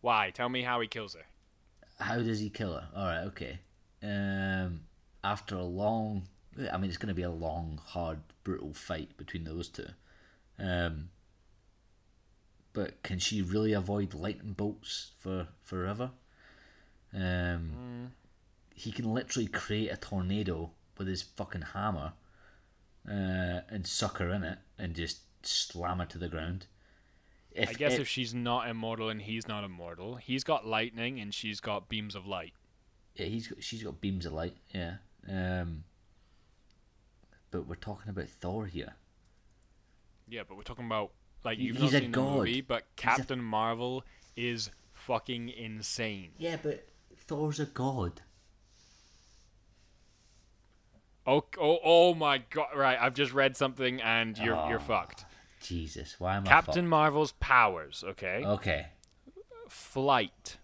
Why? Tell me how he kills her. how does he kill her? All right, okay. Um, after a long, I mean, it's going to be a long, hard, brutal fight between those two. Um, but can she really avoid lightning bolts for forever? Um, he can literally create a tornado with his fucking hammer, uh, and suck her in it and just slam her to the ground. If I guess it- if she's not immortal and he's not immortal, he's got lightning and she's got beams of light. Yeah, he's got, she's got beams of light. Yeah. Um, but we're talking about Thor here. Yeah, but we're talking about like you've he's not a seen god. the movie, but a- Captain Marvel is fucking insane. Yeah, but Thor's a god. Oh, oh, oh my god! Right, I've just read something and you're you're Oh, fucked. Jesus, why am I Captain Marvel's powers, okay? Okay. Flight,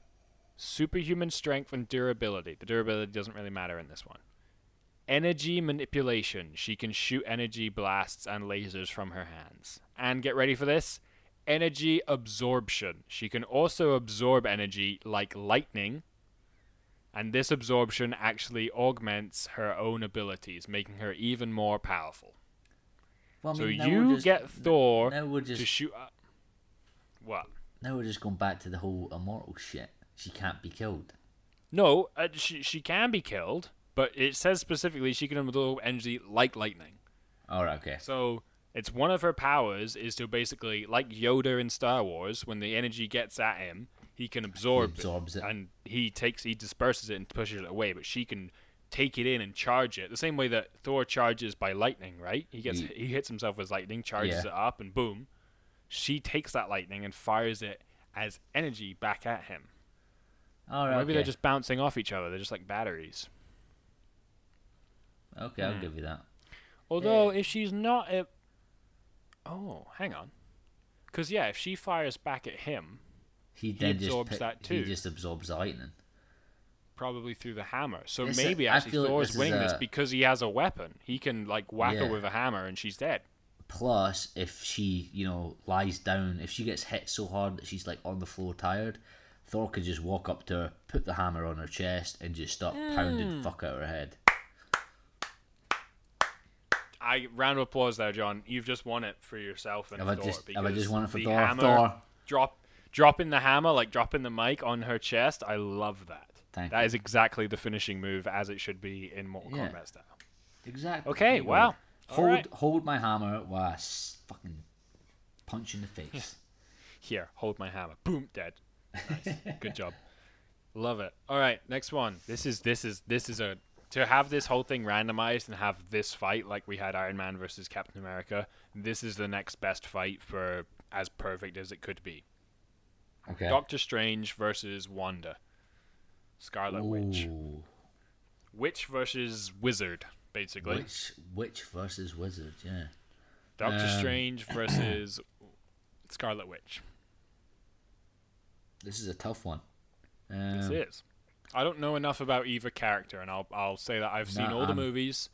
superhuman strength and durability. The durability doesn't really matter in this one. Energy manipulation. She can shoot energy blasts and lasers from her hands. And get ready for this energy absorption. She can also absorb energy like lightning and this absorption actually augments her own abilities, making her even more powerful. Well, I so mean, we're you just- get Thor Now we're to just shoot. Up. What? now we're just going back to the whole immortal shit. She can't be killed. No, uh, she she can be killed, but it says specifically she can absorb energy like lightning. All right, okay. So it's one of her powers is to basically like Yoda in Star Wars. When the energy gets at him, he can absorb absorbs it. and he takes he disperses it and pushes it away. But she can take it in and charge it the same way that Thor charges by lightning. Right? He gets Ye- he hits himself with lightning, charges Yeah. it up, and boom, she takes that lightning and fires it as energy back at him. All right, maybe okay. they're just bouncing off each other. They're just like batteries. Okay. I'll Hmm. give you that. Although if she's not a Oh, hang on. Cuz yeah, if she fires back at him, He then absorbs just that He too. just absorbs the lightning. probably through the hammer. So This is- maybe I actually feel like Thor's this is winning this a- because he has a weapon. He can like whack her with a hammer and she's dead. Plus, if she, you know, lies down, if she gets hit so hard that she's like on the floor tired, Thor could just walk up to her, put the hammer on her chest, and just start pounding Hmm. fuck out her head. I round of applause there, John. You've just won it for yourself and Have I Thor. just- have I just won it for Thor? Hammer, Thor. Drop dropping the hammer, like dropping the mic on her chest. I love that. Thank That is exactly the finishing move as it should be in Mortal Yeah. Kombat style. Exactly. Okay, There you go. wow. Hold right. hold my hammer while I fucking punch in the face. Here, hold my hammer. Boom, dead. Nice. Good job. Love it. All right, next one. This is this is this is a to have this whole thing randomized and have this fight like we had Iron Man versus Captain America. This is the next best fight for as perfect as it could be. Okay. Doctor Strange versus Wanda. Scarlet Witch. Ooh, Witch versus Wizard, basically. Witch, witch versus wizard. Yeah. Doctor Um, Strange versus Scarlet Witch. This is a tough one. This Um, is. I don't know enough about either character, and I'll I'll say that I've seen all the movies,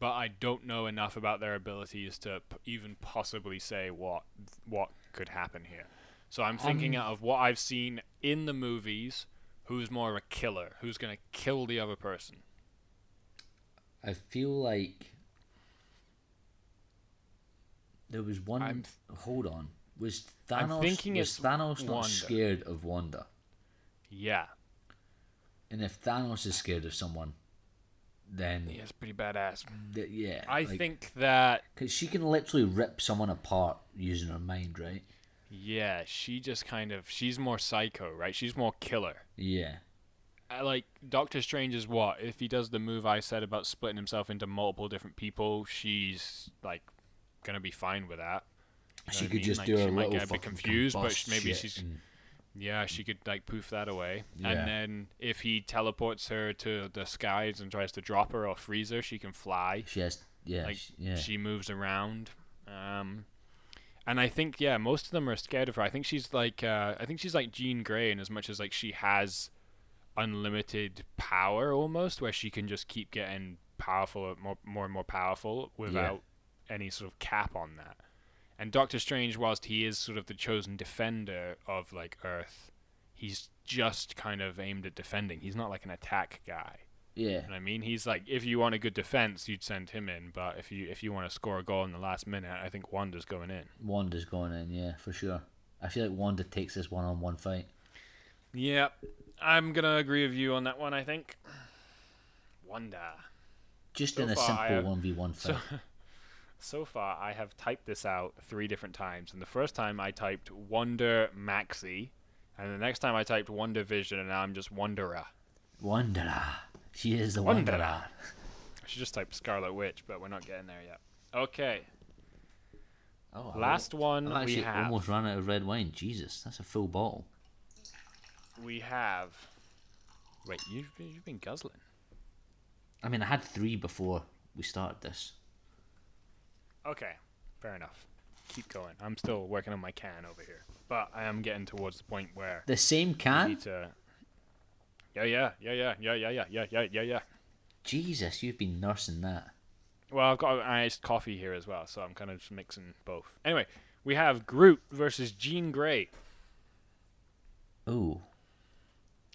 but I don't know enough about their abilities to p- even possibly say what what could happen here. So I'm thinking Um, out of what I've seen in the movies. Who's more of a killer? Who's gonna kill the other person? I feel like there was one. I'm hold on. Was Thanos? I'm thinking was Thanos not Wanda. scared of Wanda? Yeah, And if Thanos is scared of someone, then he is pretty badass. th- yeah, I like- think that Cause she can literally rip someone apart using her mind, right? yeah, she just kind of she's more psycho, right? She's more killer. Yeah. I like Doctor Strange is what if he does the move I said about splitting himself into multiple different people, she's like gonna be fine with that. You know She what I could mean? just Like, do she a might little get a bit confused, but maybe she's and- yeah, she could like poof that away. Yeah. And then if he teleports her to the skies and tries to drop her or freeze her, she can fly. she has yeah Like sh- yeah she moves around. Um, and I think yeah, most of them are scared of her. I think she's like uh, I think she's like Jean Grey in as much as like she has unlimited power almost, where she can just keep getting powerful, more more and more powerful without any sort of cap on that. And Doctor Strange, whilst he is sort of the chosen defender of like Earth, he's just kind of aimed at defending. He's not like an attack guy. yeah You know I mean, he's like, if you want a good defense, you'd send him in. But if you if you want to score a goal in the last minute, I think Wanda's going in. Wanda's going in yeah for sure. I feel like Wanda takes this one on one fight. Yeah. I'm gonna agree with you on that one. I think Wanda. Just So in a simple have- one v one So, fight. So far, I have typed this out three different times. And the first time I typed Wonder Maxi, and the next time I typed Wonder Vision, and now I'm just Wanderer. Wanderer. She is the Wanderer. Wanderer. I should just type Scarlet Witch, but we're not getting there yet. Okay, Oh, last one I've we have. almost run out of red wine. Jesus, that's a full bottle. We have. Wait, you've been, you've been guzzling. I mean, I had three before we started this. Okay, fair enough. Keep going. I'm still working on my can over here, but I am getting towards the point where The same can? need to. Yeah, yeah, yeah, yeah, yeah, yeah, yeah, yeah, yeah, yeah, yeah. Jesus, you've been nursing that. Well, I've got iced coffee here as well, so I'm kind of just mixing both. Anyway, we have Groot versus Jean Grey. Ooh,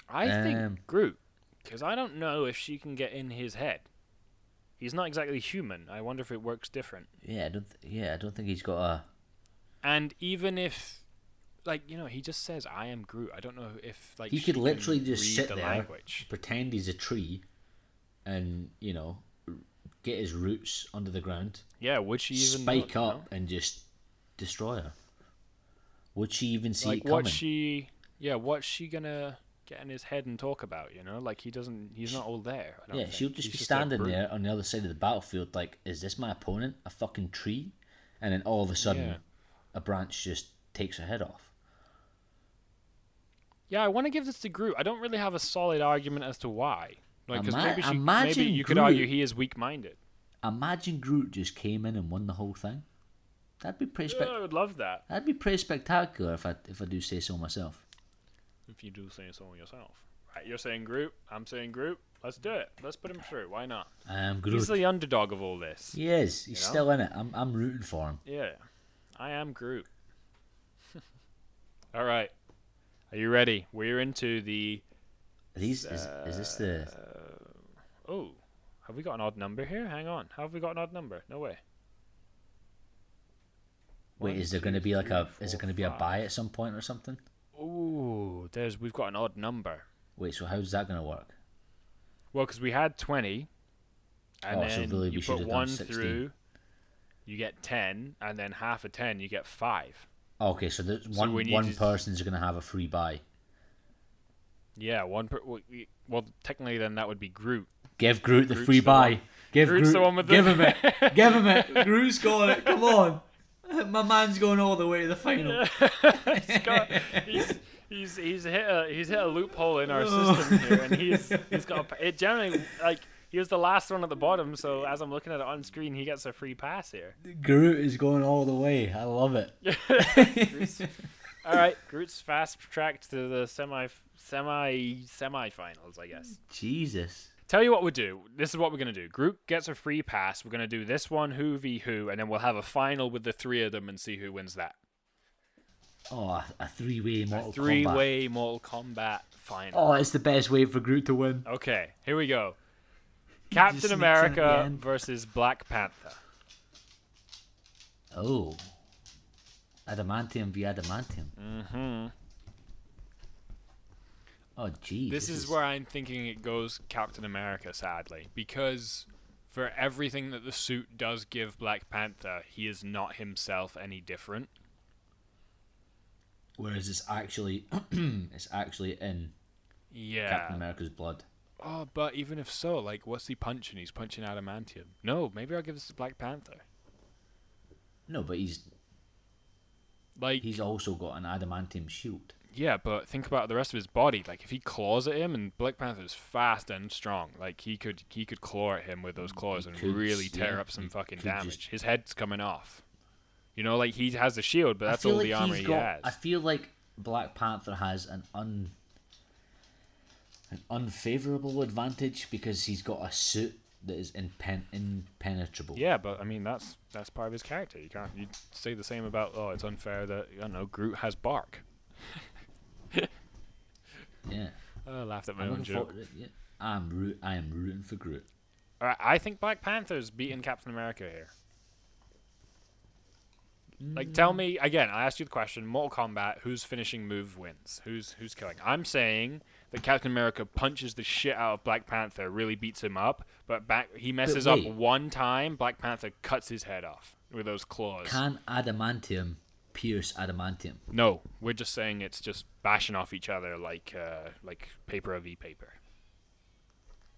I Um, think Groot Because I don't know if she can get in his head. He's not exactly human. I wonder if it works different. Yeah, I don't. Th- yeah, I don't think he's got a. And even if, like you know, he just says, "I am Groot." I don't know if like He could literally just sit the there, language. pretend he's a tree, and you know, get his roots under the ground, Yeah, would she even spike you up, and just destroy her. Would she even see? Like it coming? what's she? Yeah, what's she gonna get in his head and talk about? You know, like he doesn't. He's not all there. I don't yeah, think. she'll just He's be a standing there on the other side of the battlefield, like, is this my opponent? A fucking tree? And then all of a sudden, Yeah. a branch just takes her head off. Yeah, I want to give this to Groot. I don't really have a solid argument as to why. Like, because Ima- maybe she, imagine maybe you could argue he is weak-minded. Imagine Groot just came in and won the whole thing. That'd be pretty Yeah, I would love that. That'd be pretty spectacular if I if I do say so myself. If you do say so yourself. Right, you're saying Groot. I'm saying Groot. Let's do it. Let's put him through. Why not? Um, I am He's the underdog of all this. He is. He's You know? still in it. I'm I'm rooting for him. Yeah, I am Groot. all right, are you ready? We're into the. Are these is, is this the uh, Oh, have we got an odd number here? Hang on. How have we got an odd number? No way. wait? One, Is there going to be like a three, is there four, going to be a buy at some point or something? Ooh, there's we've got an odd number. Wait, so how's that going to work? Well, because we had twenty, and Oh, so then really we you put one through, you get ten, and then half a ten, you get five. Okay, so there's So one one person's going to have a free buy. Yeah, one per. well, Well, technically, then that would be Groot. Give Groot the Groot's free the buy. one- Give Groot's Groot. the one with the- give him it. give him it. Groot's got it. Come on. My man's going all the way to the final. he's, got, he's, he's he's hit a he's hit a loophole in our oh. system here, and he's he's got a, it generally like he was the last one at the bottom. So as I'm looking at it on screen, he gets a free pass here. Groot is going all the way. I love it. All right, Groot's fast tracked to the semi semi semi-finals, I guess. Jesus. Tell you what we'll do. This is what we're gonna do. Groot gets a free pass. We're gonna do this one who v who, and then we'll have a final with the three of them and see who wins that. Oh, a, a three-way Mortal Kombat. Three-way Mortal Kombat final. Oh, it's the best way for Groot to win. Okay, here we go. Captain sneaks in at the America versus Black Panther. Oh. Adamantium v adamantium. hmm Oh, gee. This, is, where I'm thinking it goes Captain America, sadly, because for everything that the suit does give Black Panther, he is not himself any different. Whereas it's actually, it's actually in Yeah. Captain America's blood. Oh, but even if so, like, what's he punching? He's punching adamantium. No, maybe I'll give this to Black Panther. No, but he's Like, he's also got an adamantium shield. Yeah, but think about the rest of his body. Like, if he claws at him, and Black Panther is fast and strong, like he could he could claw at him with those claws and could, really tear yeah, up some fucking damage. just- His head's coming off. You know, like he has a shield, but that's I feel all like the armor he's he got, has. I feel like Black Panther has an un an unfavorable advantage because he's got a suit that is impen- impenetrable. Yeah, but I mean that's that's part of his character. You can't you say the same about oh it's unfair that I don't know Groot has bark. Yeah. I laughed at my I'm own joke. yeah. I'm root. I am rooting for Groot. All right, I think Black Panther's beating Captain America here. Like, tell me again. I asked you the question: Mortal Kombat, whose finishing move wins? Who's who's killing? I'm saying that Captain America punches the shit out of Black Panther, really beats him up, but back he messes up one time. Black Panther cuts his head off with those claws. Can adamantium pierce adamantium? No, we're just saying it's just bashing off each other like uh, like paper of e paper.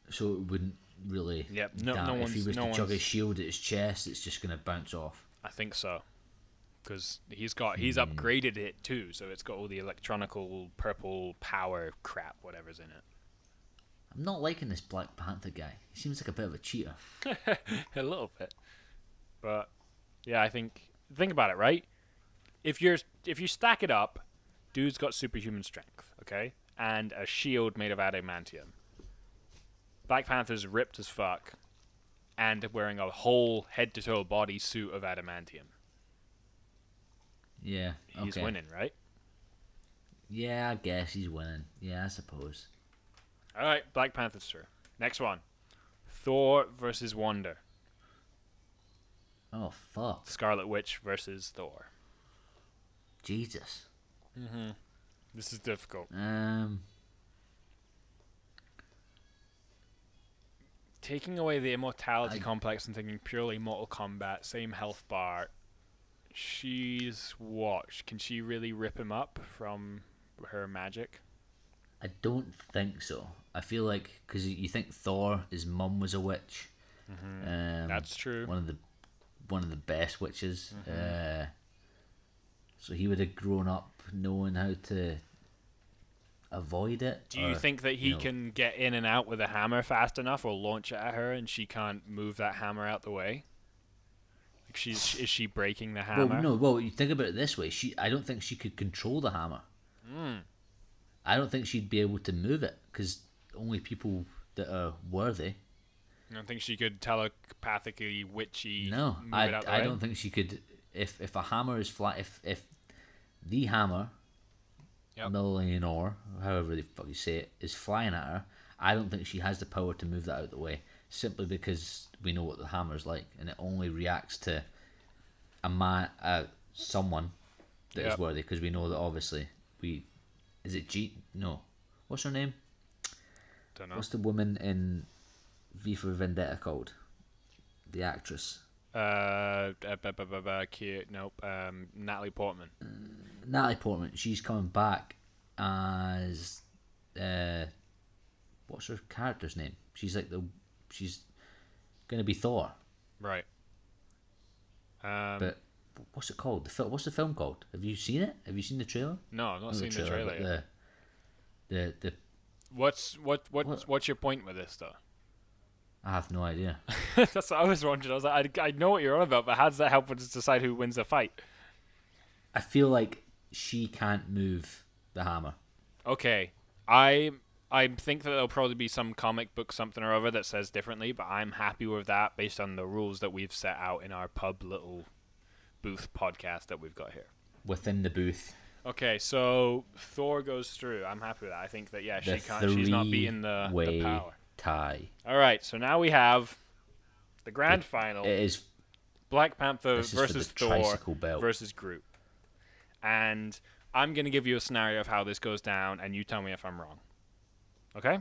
So it wouldn't really. Yep, no- damn, no if he was no to chug one's- his shield at his chest, it's just gonna bounce off. I think so. Because he's got he's Hmm. upgraded it too, so it's got all the electronical purple power crap, whatever's in it. I'm not liking this Black Panther guy. He seems like a bit of a cheater. a little bit, but yeah, I think think about it, right? If you're if you stack it up, dude's got superhuman strength, okay, and a shield made of adamantium. Black Panther's ripped as fuck, and wearing a whole head to toe body suit of adamantium. Yeah. He's winning, right? Yeah, I guess he's winning. Yeah, I suppose. All right, Black Panther's true. Next one. Thor versus Wonder. Oh fuck, Scarlet Witch versus Thor. Jesus. This is difficult. Um, Taking away the immortality I- complex and thinking purely Mortal Kombat, same health bar. She's what? Can she really rip him up from her magic? I don't think so. I feel like because you think Thor, his mum was a witch. Um, That's true. One of the one of the best witches. Mm-hmm. Uh, so he would have grown up knowing how to avoid it. Do you or, think that he you know- can get in and out with a hammer fast enough, or launch it at her, and she can't move that hammer out the way? Like she's is she breaking the hammer? Well, no. Well, you think about it this way. She, I don't think she could control the hammer. Hmm. I don't think she'd be able to move it because only people that are worthy. I don't think she could telepathically witchy. No, move I, it out the I way? don't think she could. If if a hammer is flat, if if the hammer, Yep. Mjolnir, however the fuck you say it, is flying at her, I don't think she has the power to move that out of the way. Simply because we know what the hammer's like, and it only reacts to a man, uh, someone that is Yep. worthy. Because we know that obviously we, is it G? No, what's her name? Don't know. What's the woman in V for Vendetta called? The actress. Uh, uh, bu- bu- bu- bu- cute. Nope. Um, Natalie Portman. Natalie Portman, she's coming back as uh, what's her character's name? She's like the she's gonna be Thor, Right. Um, but what's it called? The film. What's the film called? Have you seen it? Have you seen the trailer? no, I've not Not seen the trailer. but yet. The, the the What's what what What? what's your point with this though? I have no idea. That's what I was wondering. I was like, I, I know what you're on about, but how does that help us decide who wins the fight? I feel like she can't move the hammer. Okay, I I think that there'll probably be some comic book something or other that says differently, but I'm happy with that based on the rules that we've set out in our pub little booth podcast that we've got here. Within the booth, Okay, so Thor goes through. I'm happy with that. I think that yeah, the she can't. She's not beating the, the power. Tie. All right, so now we have the grand final: It is Black Panther versus Thor versus Groot. And I'm gonna give you a scenario of how this goes down, and you tell me if I'm wrong. Okay?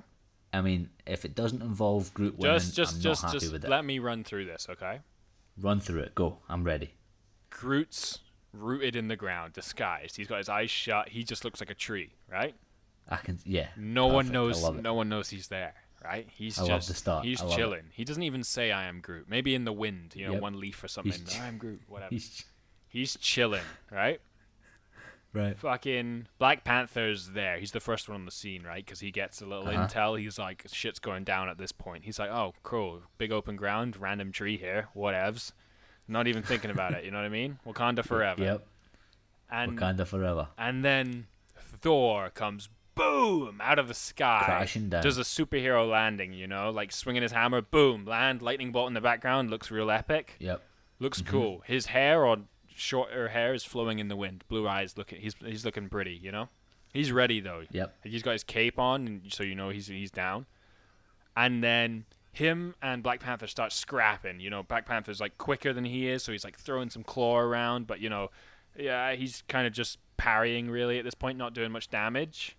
I mean, if it doesn't involve Groot winning, Just, just, I'm just, not happy just with it. let me run through this. Okay? Run through it. Go. I'm ready. Groot's rooted in the ground, disguised. He's got his eyes shut. He just looks like a tree, right? I can. Yeah. No one perfect. I knows. No one knows he's there, right? He's I just he's love it. chilling. He doesn't even say I am Groot. Maybe in the wind, you know, Yep. one leaf or something. He's ch- I am Groot. Whatever. He's- He's chilling, right? Right. Fucking Black Panther's there. He's the first one on the scene, right? Because he gets a little Uh-huh. intel. He's like, shit's going down at this point. He's like, oh, cool. Big open ground, random tree here, whatevs. Not even thinking about it, you know what I mean? Wakanda forever. Yep. And, Wakanda forever. and then Thor comes boom out of the sky. Crashing down. Does a superhero landing, you know? Like swinging his hammer, boom, land, lightning bolt in the background. Looks real epic. Yep. Looks Mm-hmm. cool. His hair or shorter hair is flowing in the wind. Blue eyes looking he's he's looking pretty, you know? He's ready though. Yep. He's got his cape on so you know he's he's down. And then him and Black Panther start scrapping. You know, Black Panther's like quicker than he is, so he's like throwing some claw around, but you know, yeah, he's kind of just parrying really at this point, not doing much damage.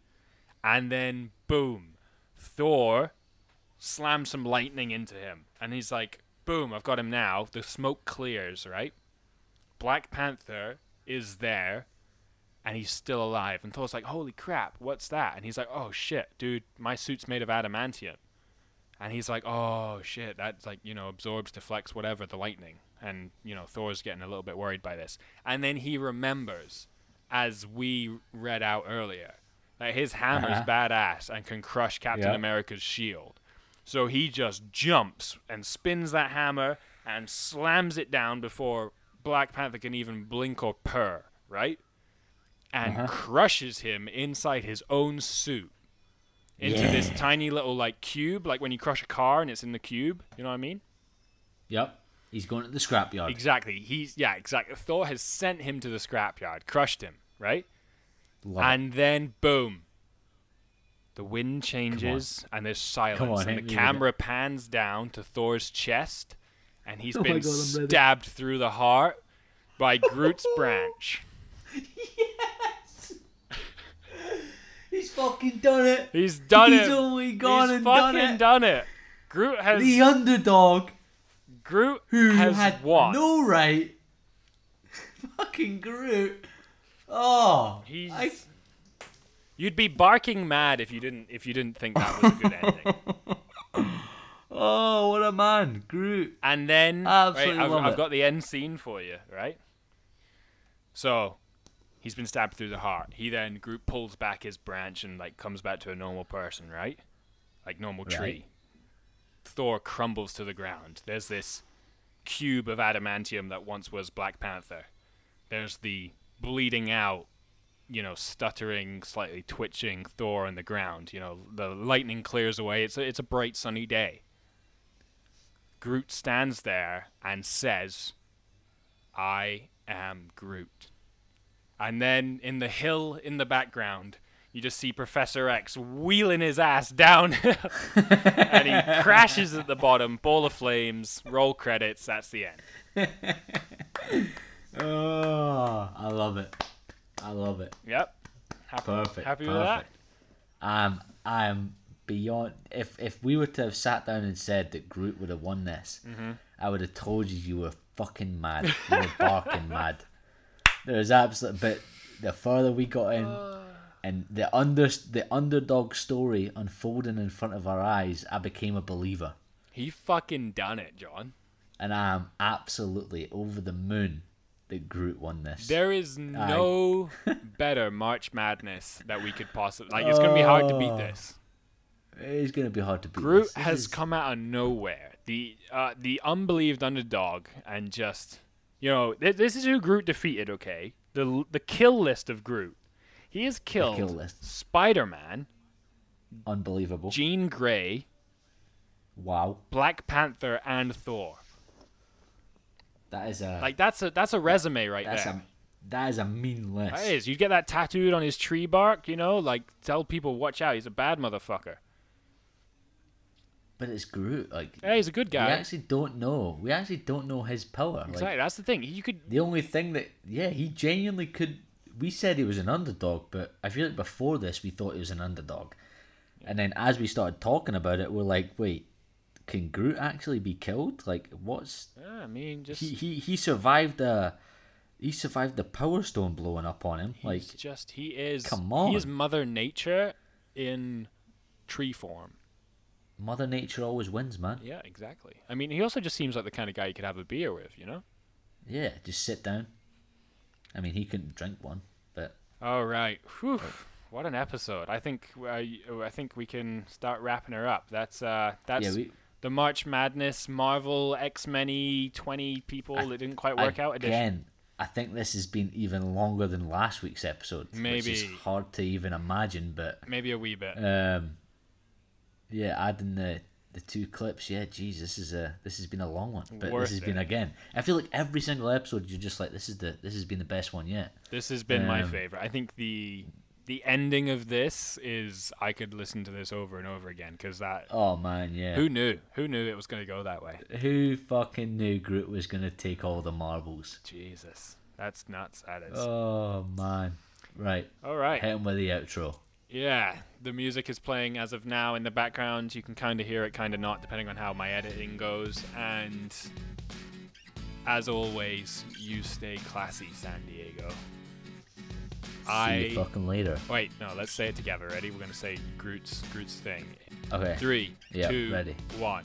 And then boom, Thor slams some lightning into him, and he's like, boom, I've got him now. The smoke clears, right? Black Panther is there, and he's still alive. And Thor's like, holy crap, what's that? And he's like, oh shit, dude, my suit's made of adamantium. And he's like, oh shit, that's like, you know, absorbs, deflects, whatever, the lightning. And, you know, Thor's getting a little bit worried by this. And then he remembers, as we read out earlier, that his hammer's Uh-huh. badass and can crush Captain Yep. America's shield. So he just jumps and spins that hammer and slams it down before Black Panther can even blink or purr, right? And Uh-huh. crushes him inside his own suit into this tiny little like cube, like when you crush a car and it's in the cube. You know what I mean? Yep. He's going to the scrapyard. Exactly. He's yeah, exactly. Thor has sent him to the scrapyard, crushed him, right? Love it. and then boom, The wind changes and there's silence, on, and the it. camera pans down to Thor's chest, and he's Oh been God, stabbed through the heart by Groot's branch. Yes, he's fucking done it. He's done He's it. He's only gone he's and fucking done it. done it. Groot has The underdog Groot who has had won. no right. fucking Groot. Oh, He's. I- You'd be barking mad if you didn't if you didn't think that was a good ending. oh, what a man, Groot. And then Absolutely right, I've, love I've it. got the end scene for you, right? So he's been stabbed through the heart. He then Groot pulls back his branch and like comes back to a normal person, right? Like normal tree. Right. Thor crumbles to the ground. There's this cube of adamantium that once was Black Panther. There's the bleeding out, you know, stuttering, slightly twitching Thor on the ground. You know, the lightning clears away. It's a, it's a bright sunny day. Groot stands there and says, I am Groot. And then in the hill in the background, you just see Professor X wheeling his ass down and he crashes at the bottom, ball of flames, roll credits, that's the end. Oh, I love it. I love it. Yep. Happy, Perfect. happy with perfect. that? Um, I am beyond. If if we were to have sat down and said that Groot would have won this, Mm-hmm. I would have told you you were fucking mad. You were barking mad. There was absolute. But the further we got in, and the under the underdog story unfolding in front of our eyes, I became a believer, He fucking done it, John. and I am absolutely over the moon that Groot won this. There is no better March Madness that we could possibly like. It's gonna be hard to beat this. It's gonna be hard to beat. Groot this. This has is- come out of nowhere. The uh, the unbelieved underdog, and just you know, th- this is who Groot defeated. Okay, the the kill list of Groot. He has killed kill. Spider Man, unbelievable. Jean Grey, wow, Black Panther, and Thor. That is a Like that's a that's a resume right that's there. a that is a mean list. That is. You get that tattooed on his tree bark, you know, like tell people watch out. He's a bad motherfucker. But it's Groot. Like Yeah, he's a good guy. we actually don't know. We actually don't know his power. Exactly. Like That's the thing. You could the only thing that yeah, he genuinely could. We said he was an underdog, but I feel like before this we thought he was an underdog, and then as we started talking about it, we're like, wait, can Groot actually be killed? Like, what's Yeah, I mean, just he he he survived the he survived the Power Stone blowing up on him. Like, just he is. come on, He is. Mother Nature in tree form. Mother Nature always wins, man. Yeah, exactly. I mean, he also just seems like the kind of guy you could have a beer with, you know. Yeah, just sit down. I mean, he couldn't drink one, but All right. Whew. What an episode! I think uh, I think we can start wrapping her up. That's uh, that's yeah, we the March Madness Marvel X Men twenty people that didn't quite work out edition. Again, I think this has been even longer than last week's episode, which is Maybe. hard to even imagine. But Maybe a wee bit. um, yeah, adding the the two clips, yeah, geez, this is a this has been a long one. But Worth this has been again. I feel like every single episode, you're just like, this is the this has been the best one yet. This has been my Um, favorite. I think the the ending of this is I could listen to this over and over again because that Oh man, yeah. who knew who knew it was going to go that way. Who fucking knew Groot was gonna take all the marbles? Jesus, that's nuts. That is. Oh man. Right. All right. Hit him with the outro. Yeah, the music is playing as of now in the background. You can kind of hear it, kind of not, depending on how my editing goes. And as always, you stay classy, San Diego. See I you fucking later. wait. No, let's say it together. Ready? We're gonna say Groot's Groot's thing. Okay. Three, Yeah, two, ready. one.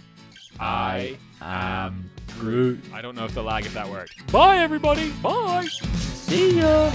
I am Groot. I don't know if the lag if that worked. Bye, everybody. Bye. See ya.